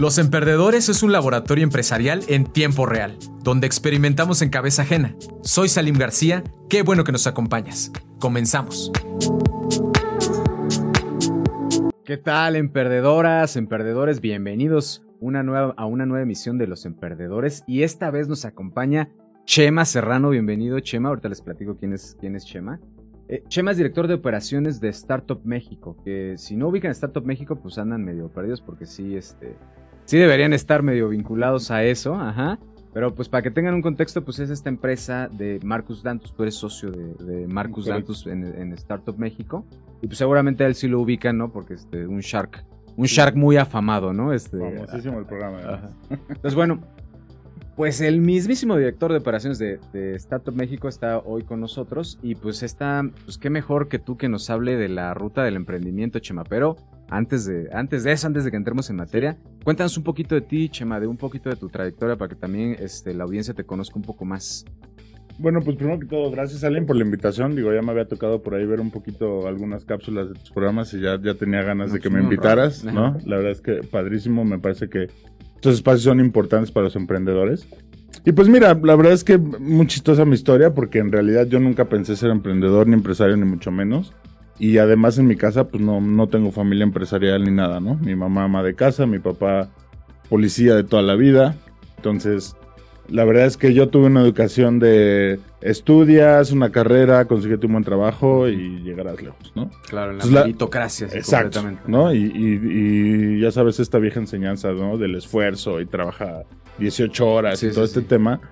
Los Emperdedores es un laboratorio empresarial en tiempo real, donde experimentamos en cabeza ajena. Soy Salim García, qué bueno que nos acompañas. Comenzamos. ¿Qué tal, emperdedoras, emperdedores? Bienvenidos una nueva, a una nueva emisión de Los Emperdedores. Y esta vez nos acompaña Chema Serrano. Bienvenido, Chema. Ahorita les platico quién es, quién es Chema. Eh, Chema es director de operaciones de Startup México, que si no ubican Startup México, pues andan medio perdidos porque sí, este, sí deberían estar medio vinculados a eso, ajá. Pero pues para que tengan un contexto, pues es esta empresa de Marcus Dantus, tú eres socio de, Marcus Dantus en, Startup México. Y pues seguramente él sí lo ubican, ¿no? Porque este, un Shark, un Shark muy afamado, ¿no? Este, Famosísimo el programa. Entonces bueno, pues el mismísimo director de operaciones de, de, Startup México está hoy con nosotros y pues está, pues qué mejor que tú que nos hable de la ruta del emprendimiento, Chema. Pero antes de, antes de eso, antes de que entremos en materia, cuéntanos un poquito de ti, Chema, de un poquito de tu trayectoria para que también este, la audiencia te conozca un poco más. Bueno, pues primero que todo, gracias Allen por la invitación. Digo, ya me había tocado por ahí ver un poquito algunas cápsulas de tus programas y ya, ya tenía ganas de que me invitaras, ¿no? La verdad es que padrísimo, me parece que estos espacios son importantes para los emprendedores. Y pues mira, la verdad es que muy chistosa mi historia porque en realidad yo nunca pensé ser emprendedor ni empresario ni mucho menos. Y además en mi casa pues no, no tengo familia empresarial ni nada, ¿no? Mi mamá ama de casa, mi papá policía de toda la vida. Entonces, la verdad es que yo tuve una educación de estudias, una carrera, consíguete un buen trabajo y llegarás lejos, ¿no? Claro, en la meritocracia, sí, exacto, ¿no? Y, y, ya sabes esta vieja enseñanza, ¿no? Del esfuerzo y trabaja 18 horas y todo este tema.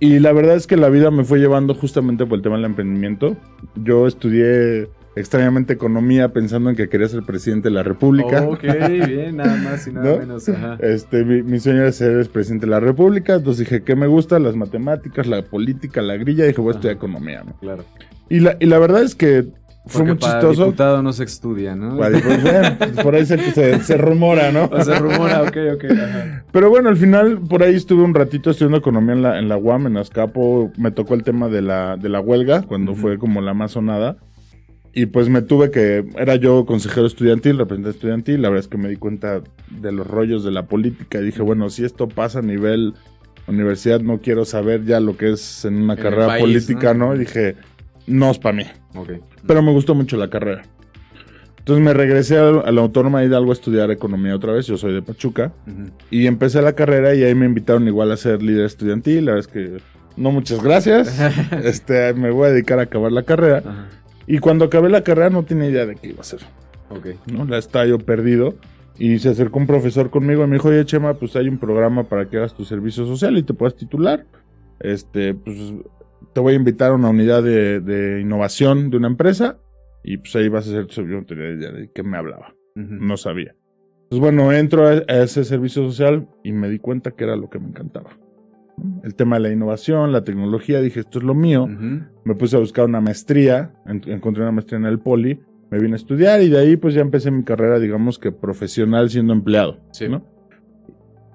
Y la verdad es que la vida me fue llevando justamente por el tema del emprendimiento. Yo estudié extrañamente economía pensando en que quería ser presidente de la República. Ok, bien, nada más y nada menos. Este, mi, sueño era ser presidente de la República, entonces dije, ¿qué me gusta? Las matemáticas, la política, la grilla, y dije, voy a estudiar economía, ¿no? Claro. Y la, y la verdad es que fue muy para chistoso. diputado no se estudia, ¿no? Pues, por ahí se, se, rumora, ¿no? se rumora, ok, ok. Pero bueno, al final por ahí estuve un ratito estudiando economía en la, en la UAM, en Azcapo. Me tocó el tema de la, de la huelga, cuando fue como la más sonada. Y pues me tuve que, era yo consejero estudiantil, representante estudiantil, la verdad es que me di cuenta de los rollos de la política y dije, bueno, si esto pasa a nivel universidad, no quiero saber ya lo que es en una carrera política, ¿no? Y dije, no es para mí. Pero me gustó mucho la carrera. Entonces me regresé a, la Autónoma Hidalgo a estudiar economía otra vez, yo soy de Pachuca, y empecé la carrera y ahí me invitaron igual a ser líder estudiantil, la verdad es que no muchas gracias, este, me voy a dedicar a acabar la carrera. Y cuando acabé la carrera no tenía idea de qué iba a hacer. Ok. ¿no? La estaba yo perdido. Y se acercó un profesor conmigo y me dijo, oye Chema, pues hay un programa para que hagas tu servicio social y te puedas titular. Este, pues te voy a invitar a una unidad de, innovación de una empresa y pues ahí vas a hacer tu servicio. De qué me hablaba. No sabía. Pues bueno, entro a ese servicio social y me di cuenta que era lo que me encantaba el tema de la innovación, la tecnología, dije, esto es lo mío. Me puse a buscar una maestría, encontré una maestría en el Poli, me vine a estudiar y de ahí pues ya empecé mi carrera, digamos que profesional siendo empleado. Sí. ¿no?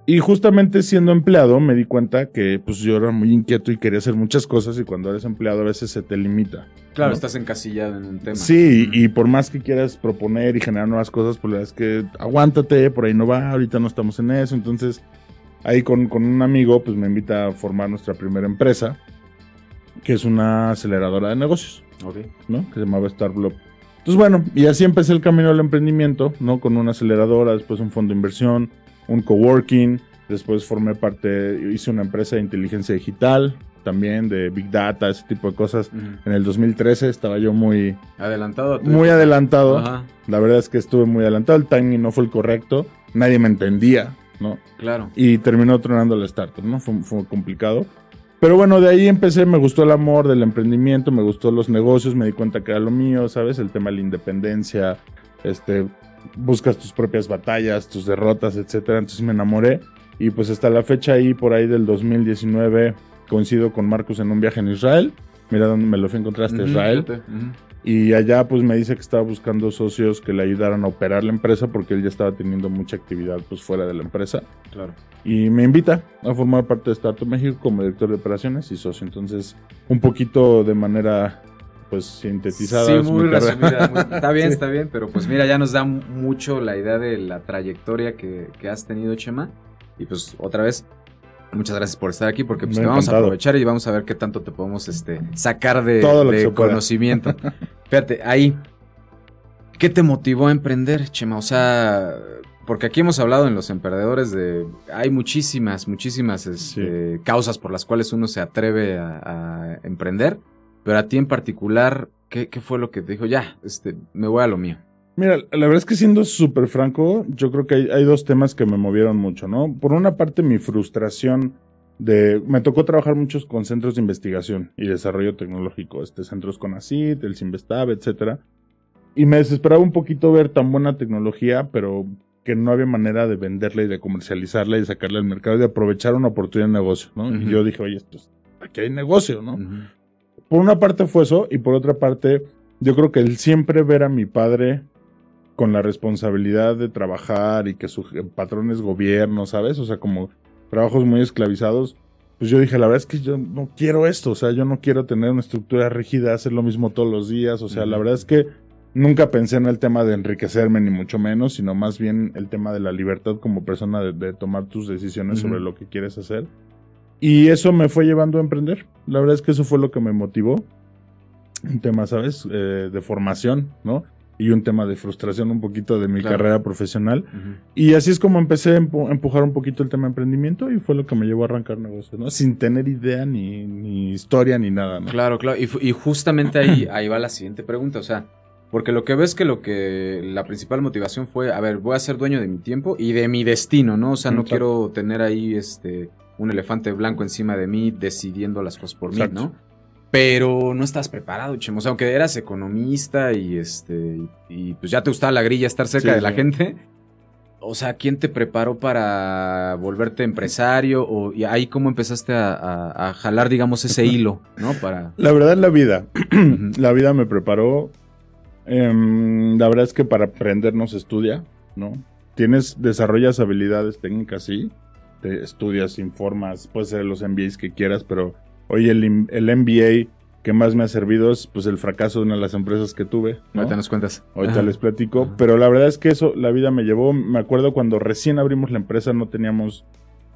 Y justamente siendo empleado me di cuenta que pues yo era muy inquieto y quería hacer muchas cosas y cuando eres empleado a veces se te limita. Claro, estás encasillado en un tema. Sí, y, por más que quieras proponer y generar nuevas cosas, pues la verdad es que aguántate, por ahí no va, ahorita no estamos en eso, entonces ahí con, un amigo, pues me invita a formar nuestra primera empresa, que es una aceleradora de negocios, ¿no? Que se llamaba Starblock. Entonces, bueno, y así empecé el camino del emprendimiento, ¿no? Con una aceleradora, después un fondo de inversión, un coworking, después formé parte, hice una empresa de inteligencia digital, también de Big Data, ese tipo de cosas. En el 2013 estaba yo muy... Adelantado. Muy adelantado. La verdad es que estuve muy adelantado, el timing no fue el correcto, nadie me entendía, ¿no? Claro. Y terminó tronando la startup, ¿no? Fue, fue complicado. Pero bueno, de ahí empecé, me gustó el amor del emprendimiento, me gustó los negocios, me di cuenta que era lo mío, ¿sabes? El tema de la independencia, este, buscas tus propias batallas, tus derrotas, etcétera. Entonces me enamoré y pues hasta la fecha ahí, por ahí del 2019, coincido con Marcos en un viaje en Israel. Mira dónde me lo fui a encontrar hasta Israel. Y allá pues me dice que estaba buscando socios que le ayudaran a operar la empresa porque él ya estaba teniendo mucha actividad pues fuera de la empresa. Claro. Y me invita a formar parte de Startup México como director de operaciones y socio. Entonces, un poquito de manera pues sintetizada. Sí, muy resumida. muy- está bien, Sí. está bien, pero pues mira, ya nos da mu- mucho la idea de la trayectoria que, que has tenido, Chema. Y pues otra vez, muchas gracias por estar aquí, porque pues te vamos a aprovechar y vamos a ver qué tanto te podemos este, sacar de, Todo lo de conocimiento. Fíjate, ahí, ¿qué te motivó a emprender, Chema? O sea, porque aquí hemos hablado en Los Emprendedores de... Hay muchísimas, muchísimas este, causas por las cuales uno se atreve a, a emprender, pero a ti en particular, ¿qué, qué fue lo que te dijo? Ya, este, me voy a lo mío. Mira, la verdad es que siendo súper franco, yo creo que hay, hay dos temas que me movieron mucho, ¿no? Por una parte, mi frustración de... Me tocó trabajar muchos con centros de investigación y desarrollo tecnológico, este, centros con ACID, el Simvestab, etcétera. Y me desesperaba un poquito ver tan buena tecnología, pero que no había manera de venderla y de comercializarla y sacarla al mercado y de aprovechar una oportunidad de negocio, ¿no? Ujú. Y yo dije, oye, esto es- aquí hay negocio, ¿no? Ujú. por una parte fue eso, y por otra parte, yo creo que el siempre ver a mi padre con la responsabilidad de trabajar y que su patrón es gobierno, ¿sabes? O sea, como trabajos muy esclavizados, pues yo dije, la verdad es que yo no quiero esto, o sea, yo no quiero tener una estructura rígida, hacer lo mismo todos los días, o sea, la verdad es que nunca pensé en el tema de enriquecerme, ni mucho menos, sino más bien el tema de la libertad como persona de, de tomar tus decisiones sobre lo que quieres hacer. Y eso me fue llevando a emprender. La verdad es que eso fue lo que me motivó. Un tema, ¿sabes? Eh, de formación, ¿no? Y un tema de frustración un poquito de mi Claro. carrera profesional. Y así es como empecé a empu- a empujar un poquito el tema de emprendimiento y fue lo que me llevó a arrancar negocios, ¿no? Sin tener idea ni, ni historia ni nada, ¿no? Claro, claro. Y, justamente ahí, ahí va la siguiente pregunta. O sea, porque lo que ves que lo que la principal motivación fue, a ver, voy a ser dueño de mi tiempo y de mi destino, ¿no? O sea, no Exacto. quiero tener ahí este un elefante blanco encima de mí decidiendo las cosas por Exacto. mí, ¿no? Pero no estás preparado, Chemo. O sea, aunque eras economista y este y, pues ya te gustaba la grilla estar cerca Sí, de la sí. gente. O sea, ¿quién te preparó para volverte empresario? O, y ahí cómo empezaste a, a- a jalar, digamos, ese hilo, ¿no? Para. La verdad, la vida. La vida me preparó. Em, la verdad es que para aprender no se estudia, ¿no? Tienes, desarrollas habilidades técnicas, sí. Te estudias, informas, puedes hacer los MBAs que quieras, pero hoy el, el MBA que más me ha servido es pues el fracaso de una de las empresas que tuve. ¿no? Ahorita nos cuentas. Ahorita Ajá. les platico, Ajá. pero la verdad es que eso la vida me llevó. Me acuerdo cuando recién abrimos la empresa no teníamos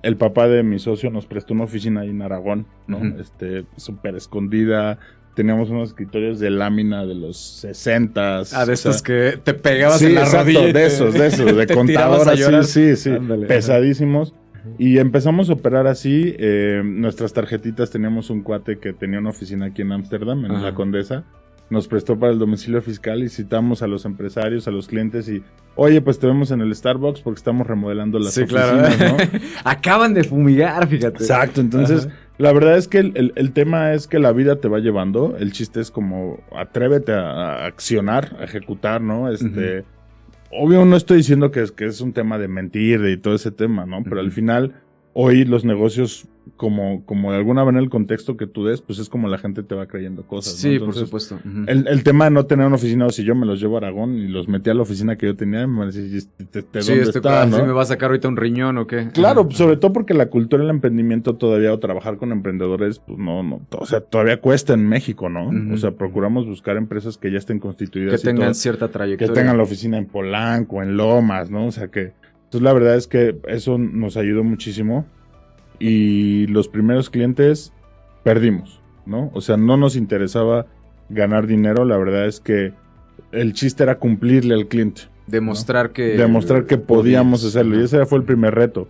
el papá de mi socio nos prestó una oficina ahí en Aragón, ¿no? Este súper escondida. Teníamos unos escritorios de lámina de los 60 Ah, de estos que te pegabas sí, en la exacto, rodilla. de esos, de esos, de te tirabas contador a así, llorar. sí, sí, Ándale, pesadísimos. Y empezamos a operar así. eh, nuestras tarjetitas teníamos un cuate que tenía una oficina aquí en Ámsterdam, en Ajá. la Condesa. Nos prestó para el domicilio fiscal y citamos a los empresarios, a los clientes y, oye, pues te vemos en el Starbucks porque estamos remodelando las Sí, claro. ¿no? Acaban de fumigar, fíjate. Exacto, entonces Ajá. la verdad es que el, el- el tema es que la vida te va llevando, el chiste es como atrévete a, a accionar, a ejecutar, ¿no? Este, obvio no estoy diciendo que es, que es un tema de mentir y todo ese tema, ¿no? Pero al final, hoy los negocios, como, como de alguna manera el contexto que tú des, pues es como la gente te va creyendo cosas. ¿no? Sí, por supuesto. El, el tema de no tener una oficina, o si yo me los llevo a Aragón y los metí a la oficina que yo tenía, me van a decir, "¿Y este- este sí, ¿dónde este, está? ah, no? ¿sí me va a sacar ahorita un riñón o qué? Claro, sobre todo porque la cultura del emprendimiento todavía, o trabajar con emprendedores, pues no, no, o sea, todavía cuesta en México, ¿no? O sea, procuramos buscar empresas que ya estén constituidas que tengan cierta que trayectoria. tengan la oficina en Polanco, en Lomas, ¿no? O sea que, entonces la verdad es que eso nos ayudó muchísimo y los primeros clientes perdimos, ¿no? O sea, no nos interesaba ganar dinero, la verdad es que el chiste era cumplirle al cliente Demostrar que... demostrar que podíamos podías. hacerlo. Y ese fue el primer reto.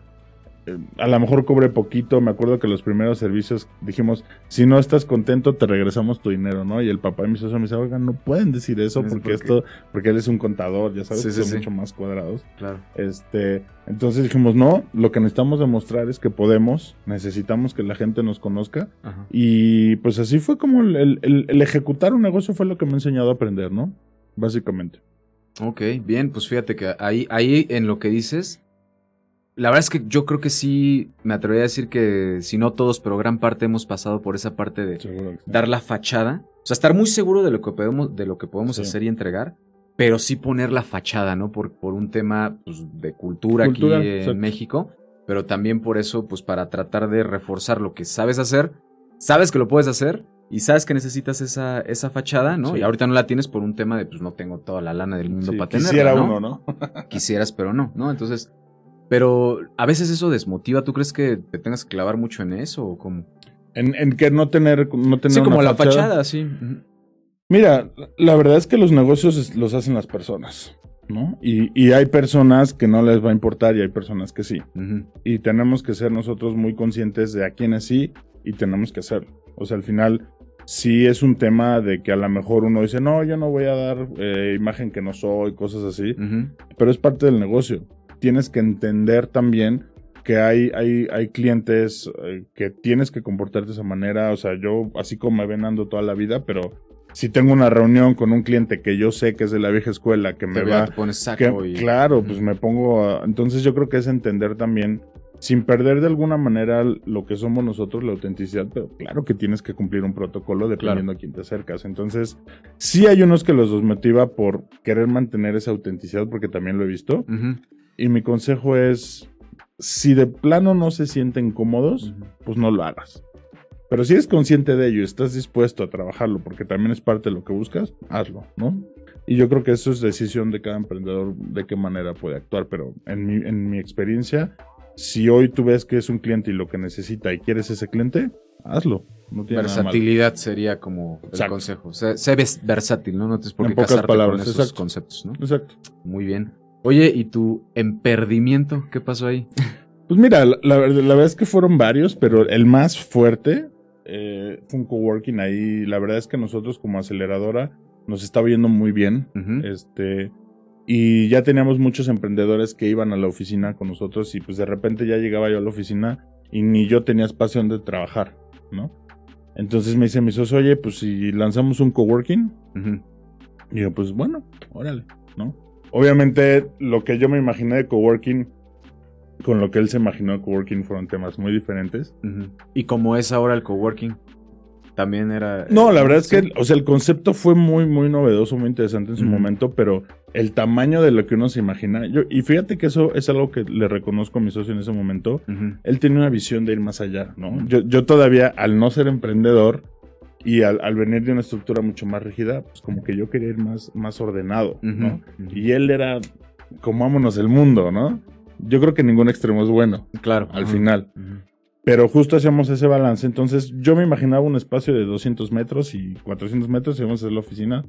A lo mejor cobré poquito, me acuerdo que los primeros servicios dijimos, si no estás contento, te regresamos tu dinero, ¿no? Y el papá de mi socio me dice, oigan, no pueden decir eso porque esto, porque él es un contador, ya sabes, Sí, que sí, son sí. mucho más cuadrados. Claro. Este, entonces dijimos, no, lo que necesitamos demostrar es que podemos, necesitamos que la gente nos conozca. Ajá. Y pues así fue como el, el- el- el ejecutar un negocio fue lo que me ha enseñado a aprender, ¿no? Básicamente. Ok, bien, pues fíjate que ahí, ahí en lo que dices, la verdad es que yo creo que sí, me atrevería a decir que si no todos, pero gran parte hemos pasado por esa parte de Seguro dar la fachada, o sea, estar muy seguro de lo que podemos, de lo que podemos Sí. hacer y entregar, pero sí poner la fachada, ¿no? Por, por un tema pues, de cultura, Cultura, aquí en. México, pero también por eso, pues para tratar de reforzar lo que sabes hacer, sabes que lo puedes hacer, y sabes que necesitas esa, esa fachada, ¿no? Sí. Y ahorita no la tienes por un tema de, pues no tengo toda la lana del mundo Sí, para tenerla, quisiera ¿no? uno, ¿no? Quisieras, pero no, ¿no? Entonces, pero a veces eso desmotiva. ¿Tú crees que te tengas que clavar mucho en eso o cómo? En, en que no tener, no tener Sí, como una la fachada, sí. Mira, la verdad es que los negocios los hacen las personas, ¿no? Y, y hay personas que no les va a importar y hay personas que sí. Y tenemos que ser nosotros muy conscientes de a quiénes sí y tenemos que hacerlo. O sea, al final sí es un tema de que a lo mejor uno dice, no, yo no voy a dar eh, imagen que no soy, cosas así, pero es parte del negocio. Tienes que entender también que hay, hay, hay clientes eh, que tienes que comportarte de esa manera. O sea, yo así como me ven ando toda la vida, pero si tengo una reunión con un cliente que yo sé que es de la vieja escuela, que me va... te pones que- saco y... Claro, pues me pongo... a- entonces yo creo que es entender también, sin perder de alguna manera lo que somos nosotros, la autenticidad, pero claro que tienes que cumplir un protocolo dependiendo a quién te acercas. Entonces, sí hay unos que los motiva por querer mantener esa autenticidad, porque también lo he visto. Y mi consejo es, si de plano no se sienten cómodos, pues no lo hagas. Pero si eres consciente de ello y estás dispuesto a trabajarlo, porque también es parte de lo que buscas, hazlo, ¿no? Y yo creo que eso es decisión de cada emprendedor de qué manera puede actuar. Pero en mi, en mi experiencia, si hoy tú ves que es un cliente y lo que necesita y quieres ese cliente, hazlo. No tiene. Versatilidad sería como el Exacto. consejo. Sé, sé ves- versátil, ¿no? No tienes por En pocas casarte palabras, con esos exacto. conceptos, ¿no? Exacto. Muy bien. Oye, ¿y tu emperdimiento? ¿Qué pasó ahí? Pues mira, la, la verdad la verdad es que fueron varios, pero el más fuerte eh, fue un coworking ahí. La verdad es que nosotros como aceleradora nos estaba yendo muy bien. Este, y ya teníamos muchos emprendedores que iban a la oficina con nosotros y pues de repente ya llegaba yo a la oficina y ni yo tenía espacio donde trabajar, ¿no? Entonces me dice mi socio, oye, pues si lanzamos un coworking, Ujú. y yo, pues bueno, órale, ¿no? Obviamente lo que yo me imaginé de coworking con lo que él se imaginó de coworking fueron temas muy diferentes. ¿Y cómo es ahora el coworking? También era... No, la verdad es que, o sea, el concepto fue muy, muy novedoso, muy interesante en su momento, pero el tamaño de lo que uno se imagina, yo, y fíjate que eso es algo que le reconozco a mi socio en ese momento, él tiene una visión de ir más allá, ¿no? Yo, yo todavía, al no ser emprendedor y al, al venir de una estructura mucho más rígida, pues como que yo quería ir más, más ordenado, ¿no? Y él era, comámonos el mundo, ¿no? Yo creo que ningún extremo es bueno, Claro. al final. Pero justo hacíamos ese balance. Entonces yo me imaginaba un espacio de 200 metros y 400 metros y íbamos a hacer la oficina.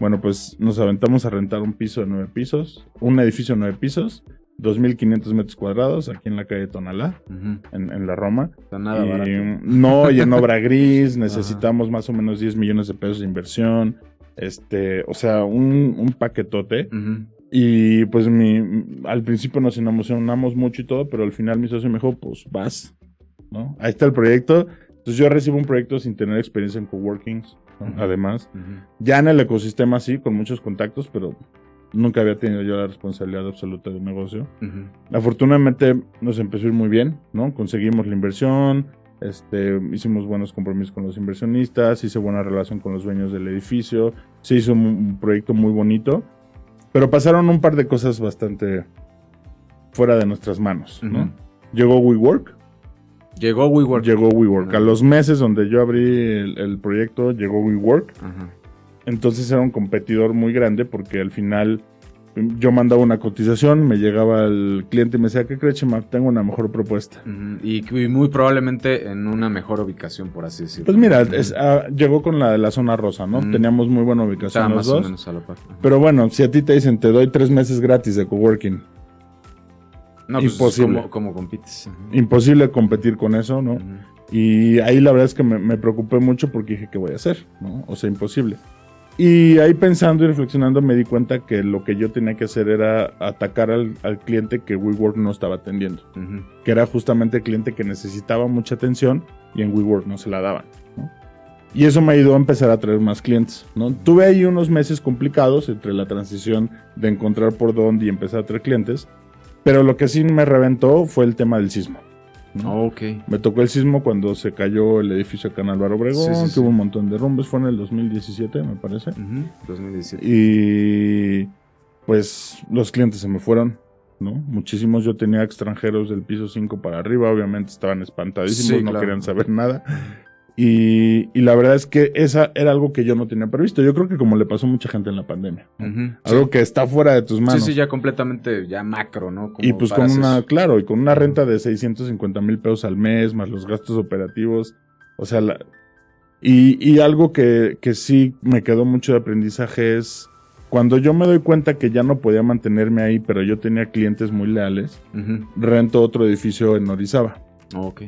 Bueno, pues nos aventamos a rentar un piso de nueve pisos, un edificio de nueve pisos, 2.500 metros cuadrados aquí en la calle Tonalá, en, en la Roma. Nada Y. No, y en obra gris necesitamos más o menos 10 millones de pesos de inversión. Este, o sea, un, un paquetote. Y pues mi, al principio nos emocionamos mucho y todo, pero al final mi socio me dijo, pues vas, ¿no? Ahí está el proyecto. Entonces yo recibo un proyecto sin tener experiencia en coworkings, además. Ya en el ecosistema sí, con muchos contactos, pero nunca había tenido yo la responsabilidad absoluta de un negocio. Afortunadamente nos empezó a ir muy bien, ¿no? Conseguimos la inversión, este, hicimos buenos compromisos con los inversionistas, hice buena relación con los dueños del edificio, se hizo un, un proyecto muy bonito, pero pasaron un par de cosas bastante fuera de nuestras manos, ¿no? Llegó WeWork, Llegó WeWork. llegó WeWork. A los meses donde yo abrí el, el proyecto, llegó WeWork. Ajá. Entonces era un competidor muy grande porque al final mm, yo mandaba una cotización, me llegaba el cliente y me decía, ¿qué crees, Chema? Tengo una mejor propuesta. Y, y muy probablemente en una mejor ubicación, por así decirlo. Pues mira, es- ah, llegó con la de la zona rosa, ¿no? Mm. Teníamos muy buena ubicación Estaba los más o dos. menos a la par. Pero bueno, si a ti te dicen, te doy tres meses gratis de coworking, No, pues, imposible. ¿cómo, cómo compites? Imposible competir con eso, ¿no? Y ahí la verdad es que me, me preocupé mucho porque dije, ¿qué voy a hacer? ¿no? O sea, imposible. Y ahí pensando y reflexionando me di cuenta que lo que yo tenía que hacer era atacar al, al cliente que WeWork no estaba atendiendo. Que era justamente el cliente que necesitaba mucha atención y en WeWork no se la daban. ¿no? Y eso me ayudó a empezar a traer más clientes. ¿no? Tuve ahí unos meses complicados entre la transición de encontrar por dónde y empezar a traer clientes, pero lo que sí me reventó fue el tema del sismo. ¿No? Ok. Me tocó el sismo cuando se cayó el edificio acá en Álvaro Obregón, Sí, sí, que hubo un montón de rumbos, fue en el 2017 me parece. Ujú. 2017. Y pues los clientes se me fueron, ¿no? Muchísimos. Yo tenía extranjeros del piso 5 para arriba, obviamente estaban espantadísimos, Sí, no claro. querían saber nada. Y, y la verdad es que esa era algo que yo no tenía previsto. Yo creo que como le pasó a mucha gente en la pandemia. Algo que está fuera de tus manos. Sí, sí, ya completamente, ya macro, ¿no? Como Y pues con una, claro, y con una renta de 650 mil pesos al mes, más los gastos operativos. O sea, la- y, y algo que, que sí me quedó mucho de aprendizaje es cuando yo me doy cuenta que ya no podía mantenerme ahí, pero yo tenía clientes muy leales, Ujú. rento otro edificio en Orizaba Ok.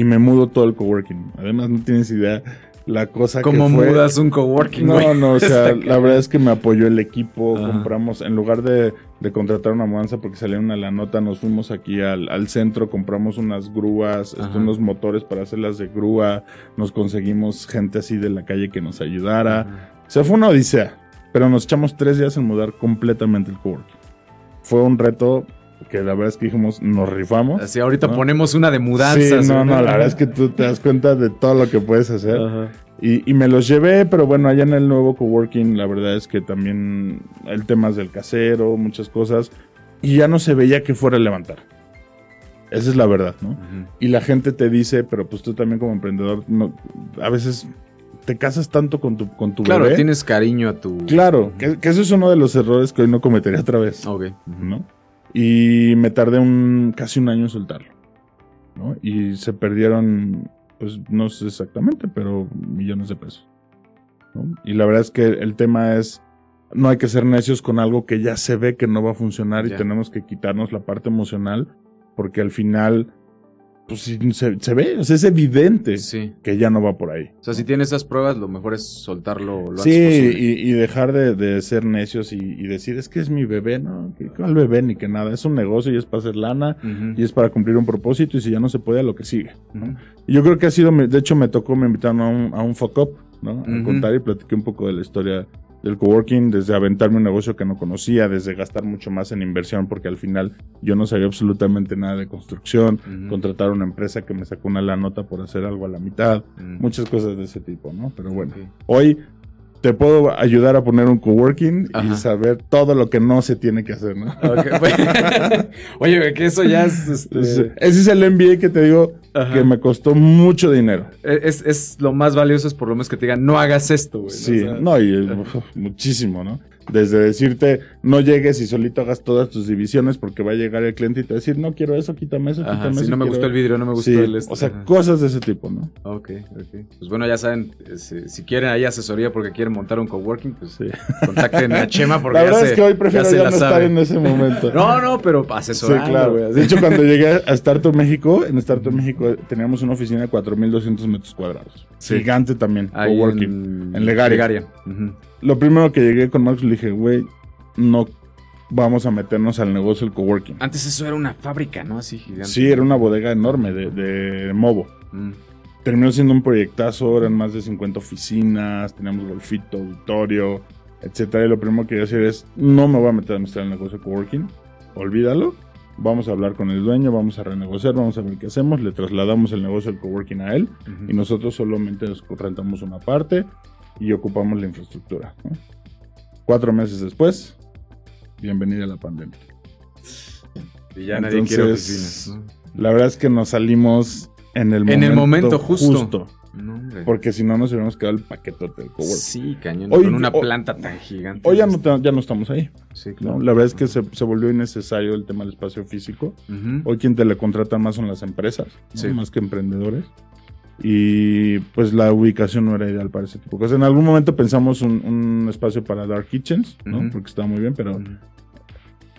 Y me mudo todo el coworking. Además, no tienes idea la cosa ¿Cómo que fue. mudas un coworking? No, no, o sea, la verdad es que me apoyó el equipo, Ajá. compramos, en lugar de, de contratar una mudanza porque salieron a la nota, nos fuimos aquí al, al centro, compramos unas grúas, este, unos motores para hacerlas de grúa, nos conseguimos gente así de la calle que nos ayudara. Ajá. O sea, fue una odisea, pero nos echamos tres días en mudar completamente el coworking. Fue un reto que la verdad es que dijimos, nos rifamos. Así ahorita ¿no? ponemos una de mudanzas. Sí, no, no, la verdad es que tú te das cuenta de todo lo que puedes hacer. Ajá. Y, y me los llevé, pero bueno, allá en el nuevo coworking, la verdad es que también el tema es del casero, muchas cosas, y ya no se veía que fuera a levantar. Esa es la verdad, ¿no? Y la gente te dice, pero pues tú también como emprendedor, no, a veces te casas tanto con tu, con tu Claro, bebé. tienes cariño a tu. Claro, que, que eso es uno de los errores que hoy no cometería otra vez, Ok. ¿no? Y me tardé un, casi un año en soltarlo, ¿no? Y se perdieron, pues no sé exactamente, pero millones de pesos. ¿no? Y la verdad es que el tema es, no hay que ser necios con algo que ya se ve que no va a funcionar y tenemos que quitarnos la parte emocional, porque al final, pues se, se ve, o sea, es evidente Sí. que ya no va por ahí. O sea, si tienes esas pruebas, lo mejor es soltarlo lo Sí, antes y, y dejar de, de ser necios y, y decir, es que es mi bebé, ¿no? Que ¿Cuál bebé ni que nada? Es un negocio y es para hacer lana y es para cumplir un propósito y si ya no se puede, a lo que sigue. Y yo creo que ha sido, de hecho me tocó, me invitaron a un, a un fuck up, ¿no? A contar y platiqué un poco de la historia del coworking, desde aventarme un negocio que no conocía, desde gastar mucho más en inversión, porque al final yo no sabía absolutamente nada de construcción, Ujú. contratar una empresa que me sacó una la nota por hacer algo a la mitad, muchas cosas de ese tipo, ¿no? Pero bueno, hoy te puedo ayudar a poner un coworking Ajá. y saber todo lo que no se tiene que hacer, ¿no? Güey. Oye, que eso ya es. este, ese es el MBA que te digo Ajá. que me costó mucho dinero. es, es lo más valioso, es por lo menos que te digan, no hagas esto, güey. Sí, O sea, no, y muchísimo, ¿no? Desde decirte, no llegues y solito hagas todas tus divisiones porque va a llegar el cliente y te va a decir, no quiero eso, quítame eso, Ajá, quítame si eso. no me quiero- gustó el vidrio, no me gustó Sí, el este. o sea, Ajá. cosas de ese tipo, ¿no? Ok, ok. Pues bueno, ya saben, eh, si, si quieren ahí asesoría porque quieren montar un coworking, pues Sí. contacten a Chema porque La ya verdad se- es que hoy prefiero se ya, no estar en ese momento. No, no, pero Sí, asesorando, claro. güey, así. De hecho, cuando llegué a Startup México, en Startup México teníamos una oficina de 4.200 metros cuadrados. Sí. Gigante también, Ahí coworking. en Legaria. Ujú. Lo primero que llegué con Max le dije, güey, no vamos a meternos al negocio del coworking. Antes eso era una fábrica, ¿no? Así gigante. Sí, era una bodega enorme de, de Movo. Mm. Terminó siendo un proyectazo, eran más de 50 oficinas, teníamos golfito, auditorio, etcétera. Y lo primero que iba a decir es, no me voy a meter a en el negocio de coworking, olvídalo. Vamos a hablar con el dueño, vamos a renegociar, vamos a ver qué hacemos. Le trasladamos el negocio del coworking a él y nosotros solamente nos rentamos una parte y ocupamos la infraestructura. ¿no? Cuatro meses después, bienvenida a la pandemia. Y ya nadie quiere Entonces, oficinas. La verdad es que nos salimos en el momento, En el momento justo. justo. No. Porque si no, nos hubiéramos quedado el paquetote del coworking. Sí, cañón. Hoy- con una hoy- planta tan gigante. Hoy ya no, ya no estamos ahí. Sí, ¿no? claro. La verdad es que se, se volvió innecesario el tema del espacio físico. Hoy quien te le contrata más son las empresas, más que emprendedores. Y pues la ubicación no era ideal para ese tipo de cosas. En algún momento pensamos un, un espacio para Dark Kitchens, ¿no? Ujú. porque estaba muy bien, pero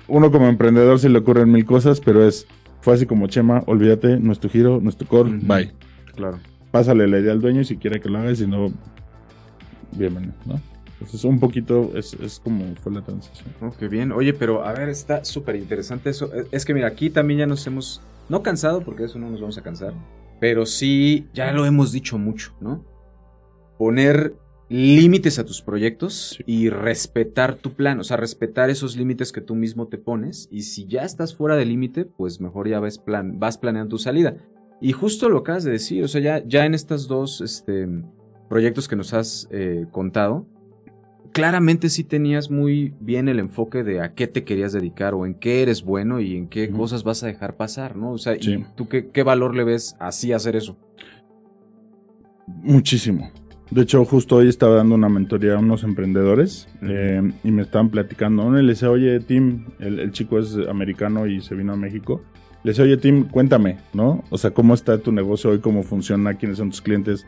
uno como emprendedor se le ocurren mil cosas, pero es, fue así como Chema, olvídate, no es tu giro, no es tu core, bye. Claro. Pásale la idea al dueño si quiere que lo haga, y si no, bienvenido, ¿no? Entonces un poquito es, es como fue la transición. Oh, qué bien. Oye, pero a ver, está súper interesante eso. Es que mira, aquí también ya nos hemos, no cansado, porque eso no nos vamos a cansar, pero sí, ya lo hemos dicho mucho, ¿no? Poner límites a tus proyectos y respetar tu plan, o sea, respetar esos límites que tú mismo te pones y si ya estás fuera del límite, pues mejor ya ves plan, vas planeando tu salida. Y justo lo acabas de decir, o sea, ya, ya en estos dos este, proyectos que nos has eh, contado, claramente sí tenías muy bien el enfoque de a qué te querías dedicar o en qué eres bueno y en qué cosas vas a dejar pasar, ¿no? O sea, Sí. ¿y tú qué, qué valor le ves así hacer eso? Muchísimo. De hecho, justo hoy estaba dando una mentoría a unos emprendedores eh, y me estaban platicando. Uno le decía, oye, Tim, el, el chico es americano y se vino a México. Le decía, oye, Tim, cuéntame, ¿no? O sea, ¿cómo está tu negocio hoy? ¿Cómo funciona? ¿Quiénes son tus clientes?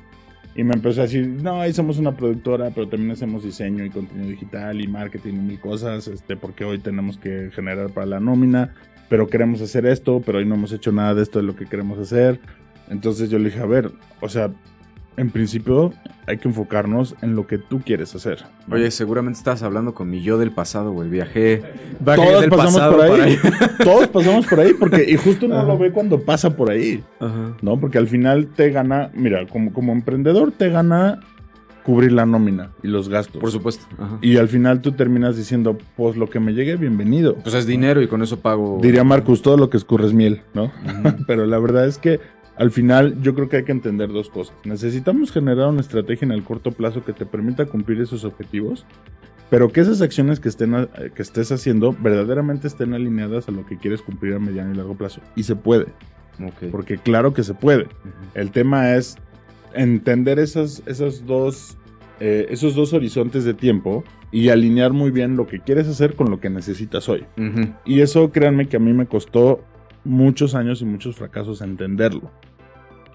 Y me empezó a decir, no, ahí somos una productora, pero también hacemos diseño y contenido digital y marketing y mil cosas, este, porque hoy tenemos que generar para la nómina, pero queremos hacer esto, pero hoy no hemos hecho nada de esto de lo que queremos hacer. Entonces yo le dije, a ver, o sea, en principio hay que enfocarnos en lo que tú quieres hacer. ¿no? Oye, seguramente estás hablando con mi yo del pasado, güey. Viajé. Todos pasamos por ahí. Todos pasamos por ahí porque y justo uno lo ve cuando pasa por ahí, Ajá. ¿no? Porque al final te gana, mira, como, como emprendedor te gana cubrir la nómina y los gastos. Por supuesto. Ajá. Y al final tú terminas diciendo, pues lo que me llegue, bienvenido. Pues es dinero y con eso pago. Diría Marcus, todo lo que escurre es miel, ¿no? Pero la verdad es que al final yo creo que hay que entender dos cosas. Necesitamos generar una estrategia en el corto plazo que te permita cumplir esos objetivos, pero que esas acciones que, estén a- que estés haciendo verdaderamente estén alineadas a lo que quieres cumplir a mediano y largo plazo. Y se puede, porque claro que se puede. El tema es entender esas, esos, dos, eh, esos dos horizontes de tiempo y alinear muy bien lo que quieres hacer con lo que necesitas hoy. Y eso, créanme que a mí me costó muchos años y muchos fracasos entenderlo.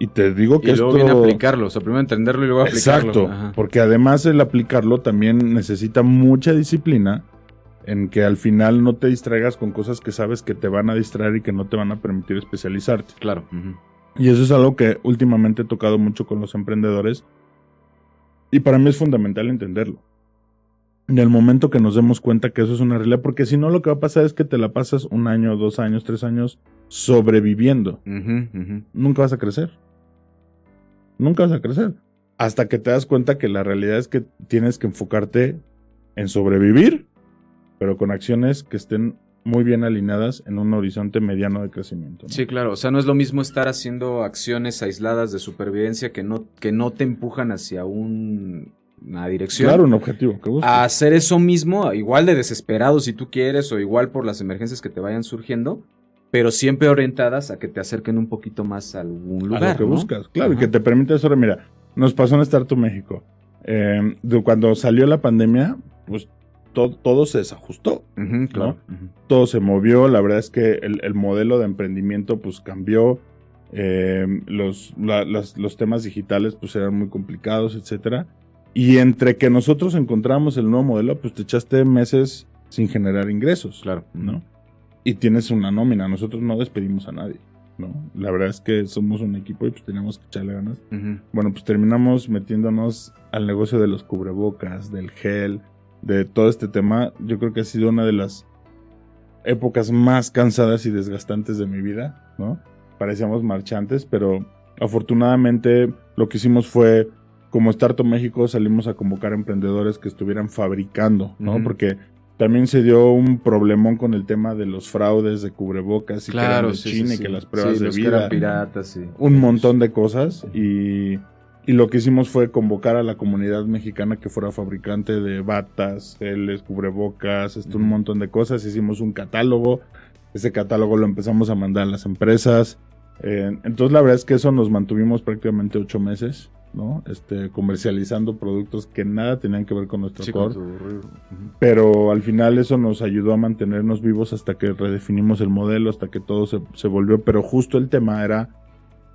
Y te digo que Y luego esto... viene a aplicarlo. O sea, primero entenderlo y luego aplicarlo. Exacto, Ajá. porque además el aplicarlo también necesita mucha disciplina en que al final no te distraigas con cosas que sabes que te van a distraer y que no te van a permitir especializarte. Claro. Y eso es algo que últimamente he tocado mucho con los emprendedores. Y para mí es fundamental entenderlo. En el momento que nos demos cuenta que eso es una realidad, porque si no lo que va a pasar es que te la pasas un año, dos años, tres años sobreviviendo. Nunca vas a crecer. Nunca vas a crecer. Hasta que te das cuenta que la realidad es que tienes que enfocarte en sobrevivir, pero con acciones que estén muy bien alineadas en un horizonte mediano de crecimiento. ¿no? Sí, claro. O sea, no es lo mismo estar haciendo acciones aisladas de supervivencia que no, que no te empujan hacia un- una dirección. Claro, un objetivo que a hacer eso mismo, igual de desesperado si tú quieres, o igual por las emergencias que te vayan surgiendo, pero siempre orientadas a que te acerquen un poquito más a algún lugar. a lo que ¿no? buscas. Claro, y que te permite eso. Mira, nos pasó en Startup México. Eh, de cuando salió la pandemia, pues to- todo se desajustó. Claro. Todo se movió. La verdad es que el, el modelo de emprendimiento pues cambió. eh, los, la- las- los temas digitales pues eran muy complicados, etcétera. Y entre que nosotros encontramos el nuevo modelo, pues te echaste meses sin generar ingresos, Claro. ¿no? Y tienes una nómina. Nosotros no despedimos a nadie, ¿no? La verdad es que somos un equipo y pues teníamos que echarle ganas. Bueno, pues terminamos metiéndonos al negocio de los cubrebocas, del gel, de todo este tema. Yo creo que ha sido una de las épocas más cansadas y desgastantes de mi vida, ¿no? Parecíamos marchantes, pero afortunadamente lo que hicimos fue, como Startup México, salimos a convocar emprendedores que estuvieran fabricando, ¿no? Porque también se dio un problemón con el tema de los fraudes de cubrebocas y que eran de sí, China sí, y que las pruebas de vida piratas, sí. un montón de cosas y, y lo que hicimos fue convocar a la comunidad mexicana que fuera fabricante de batas, geles, cubrebocas, esto, un montón de cosas. Hicimos un catálogo, ese catálogo lo empezamos a mandar a las empresas. Eh, entonces la verdad es que eso nos mantuvimos prácticamente ocho meses, ¿no? Este, comercializando productos que nada tenían que ver con nuestro Sí, core. con tu rubro. Ujú. Pero al final eso nos ayudó a mantenernos vivos hasta que redefinimos el modelo, hasta que todo se, se volvió. Pero justo el tema era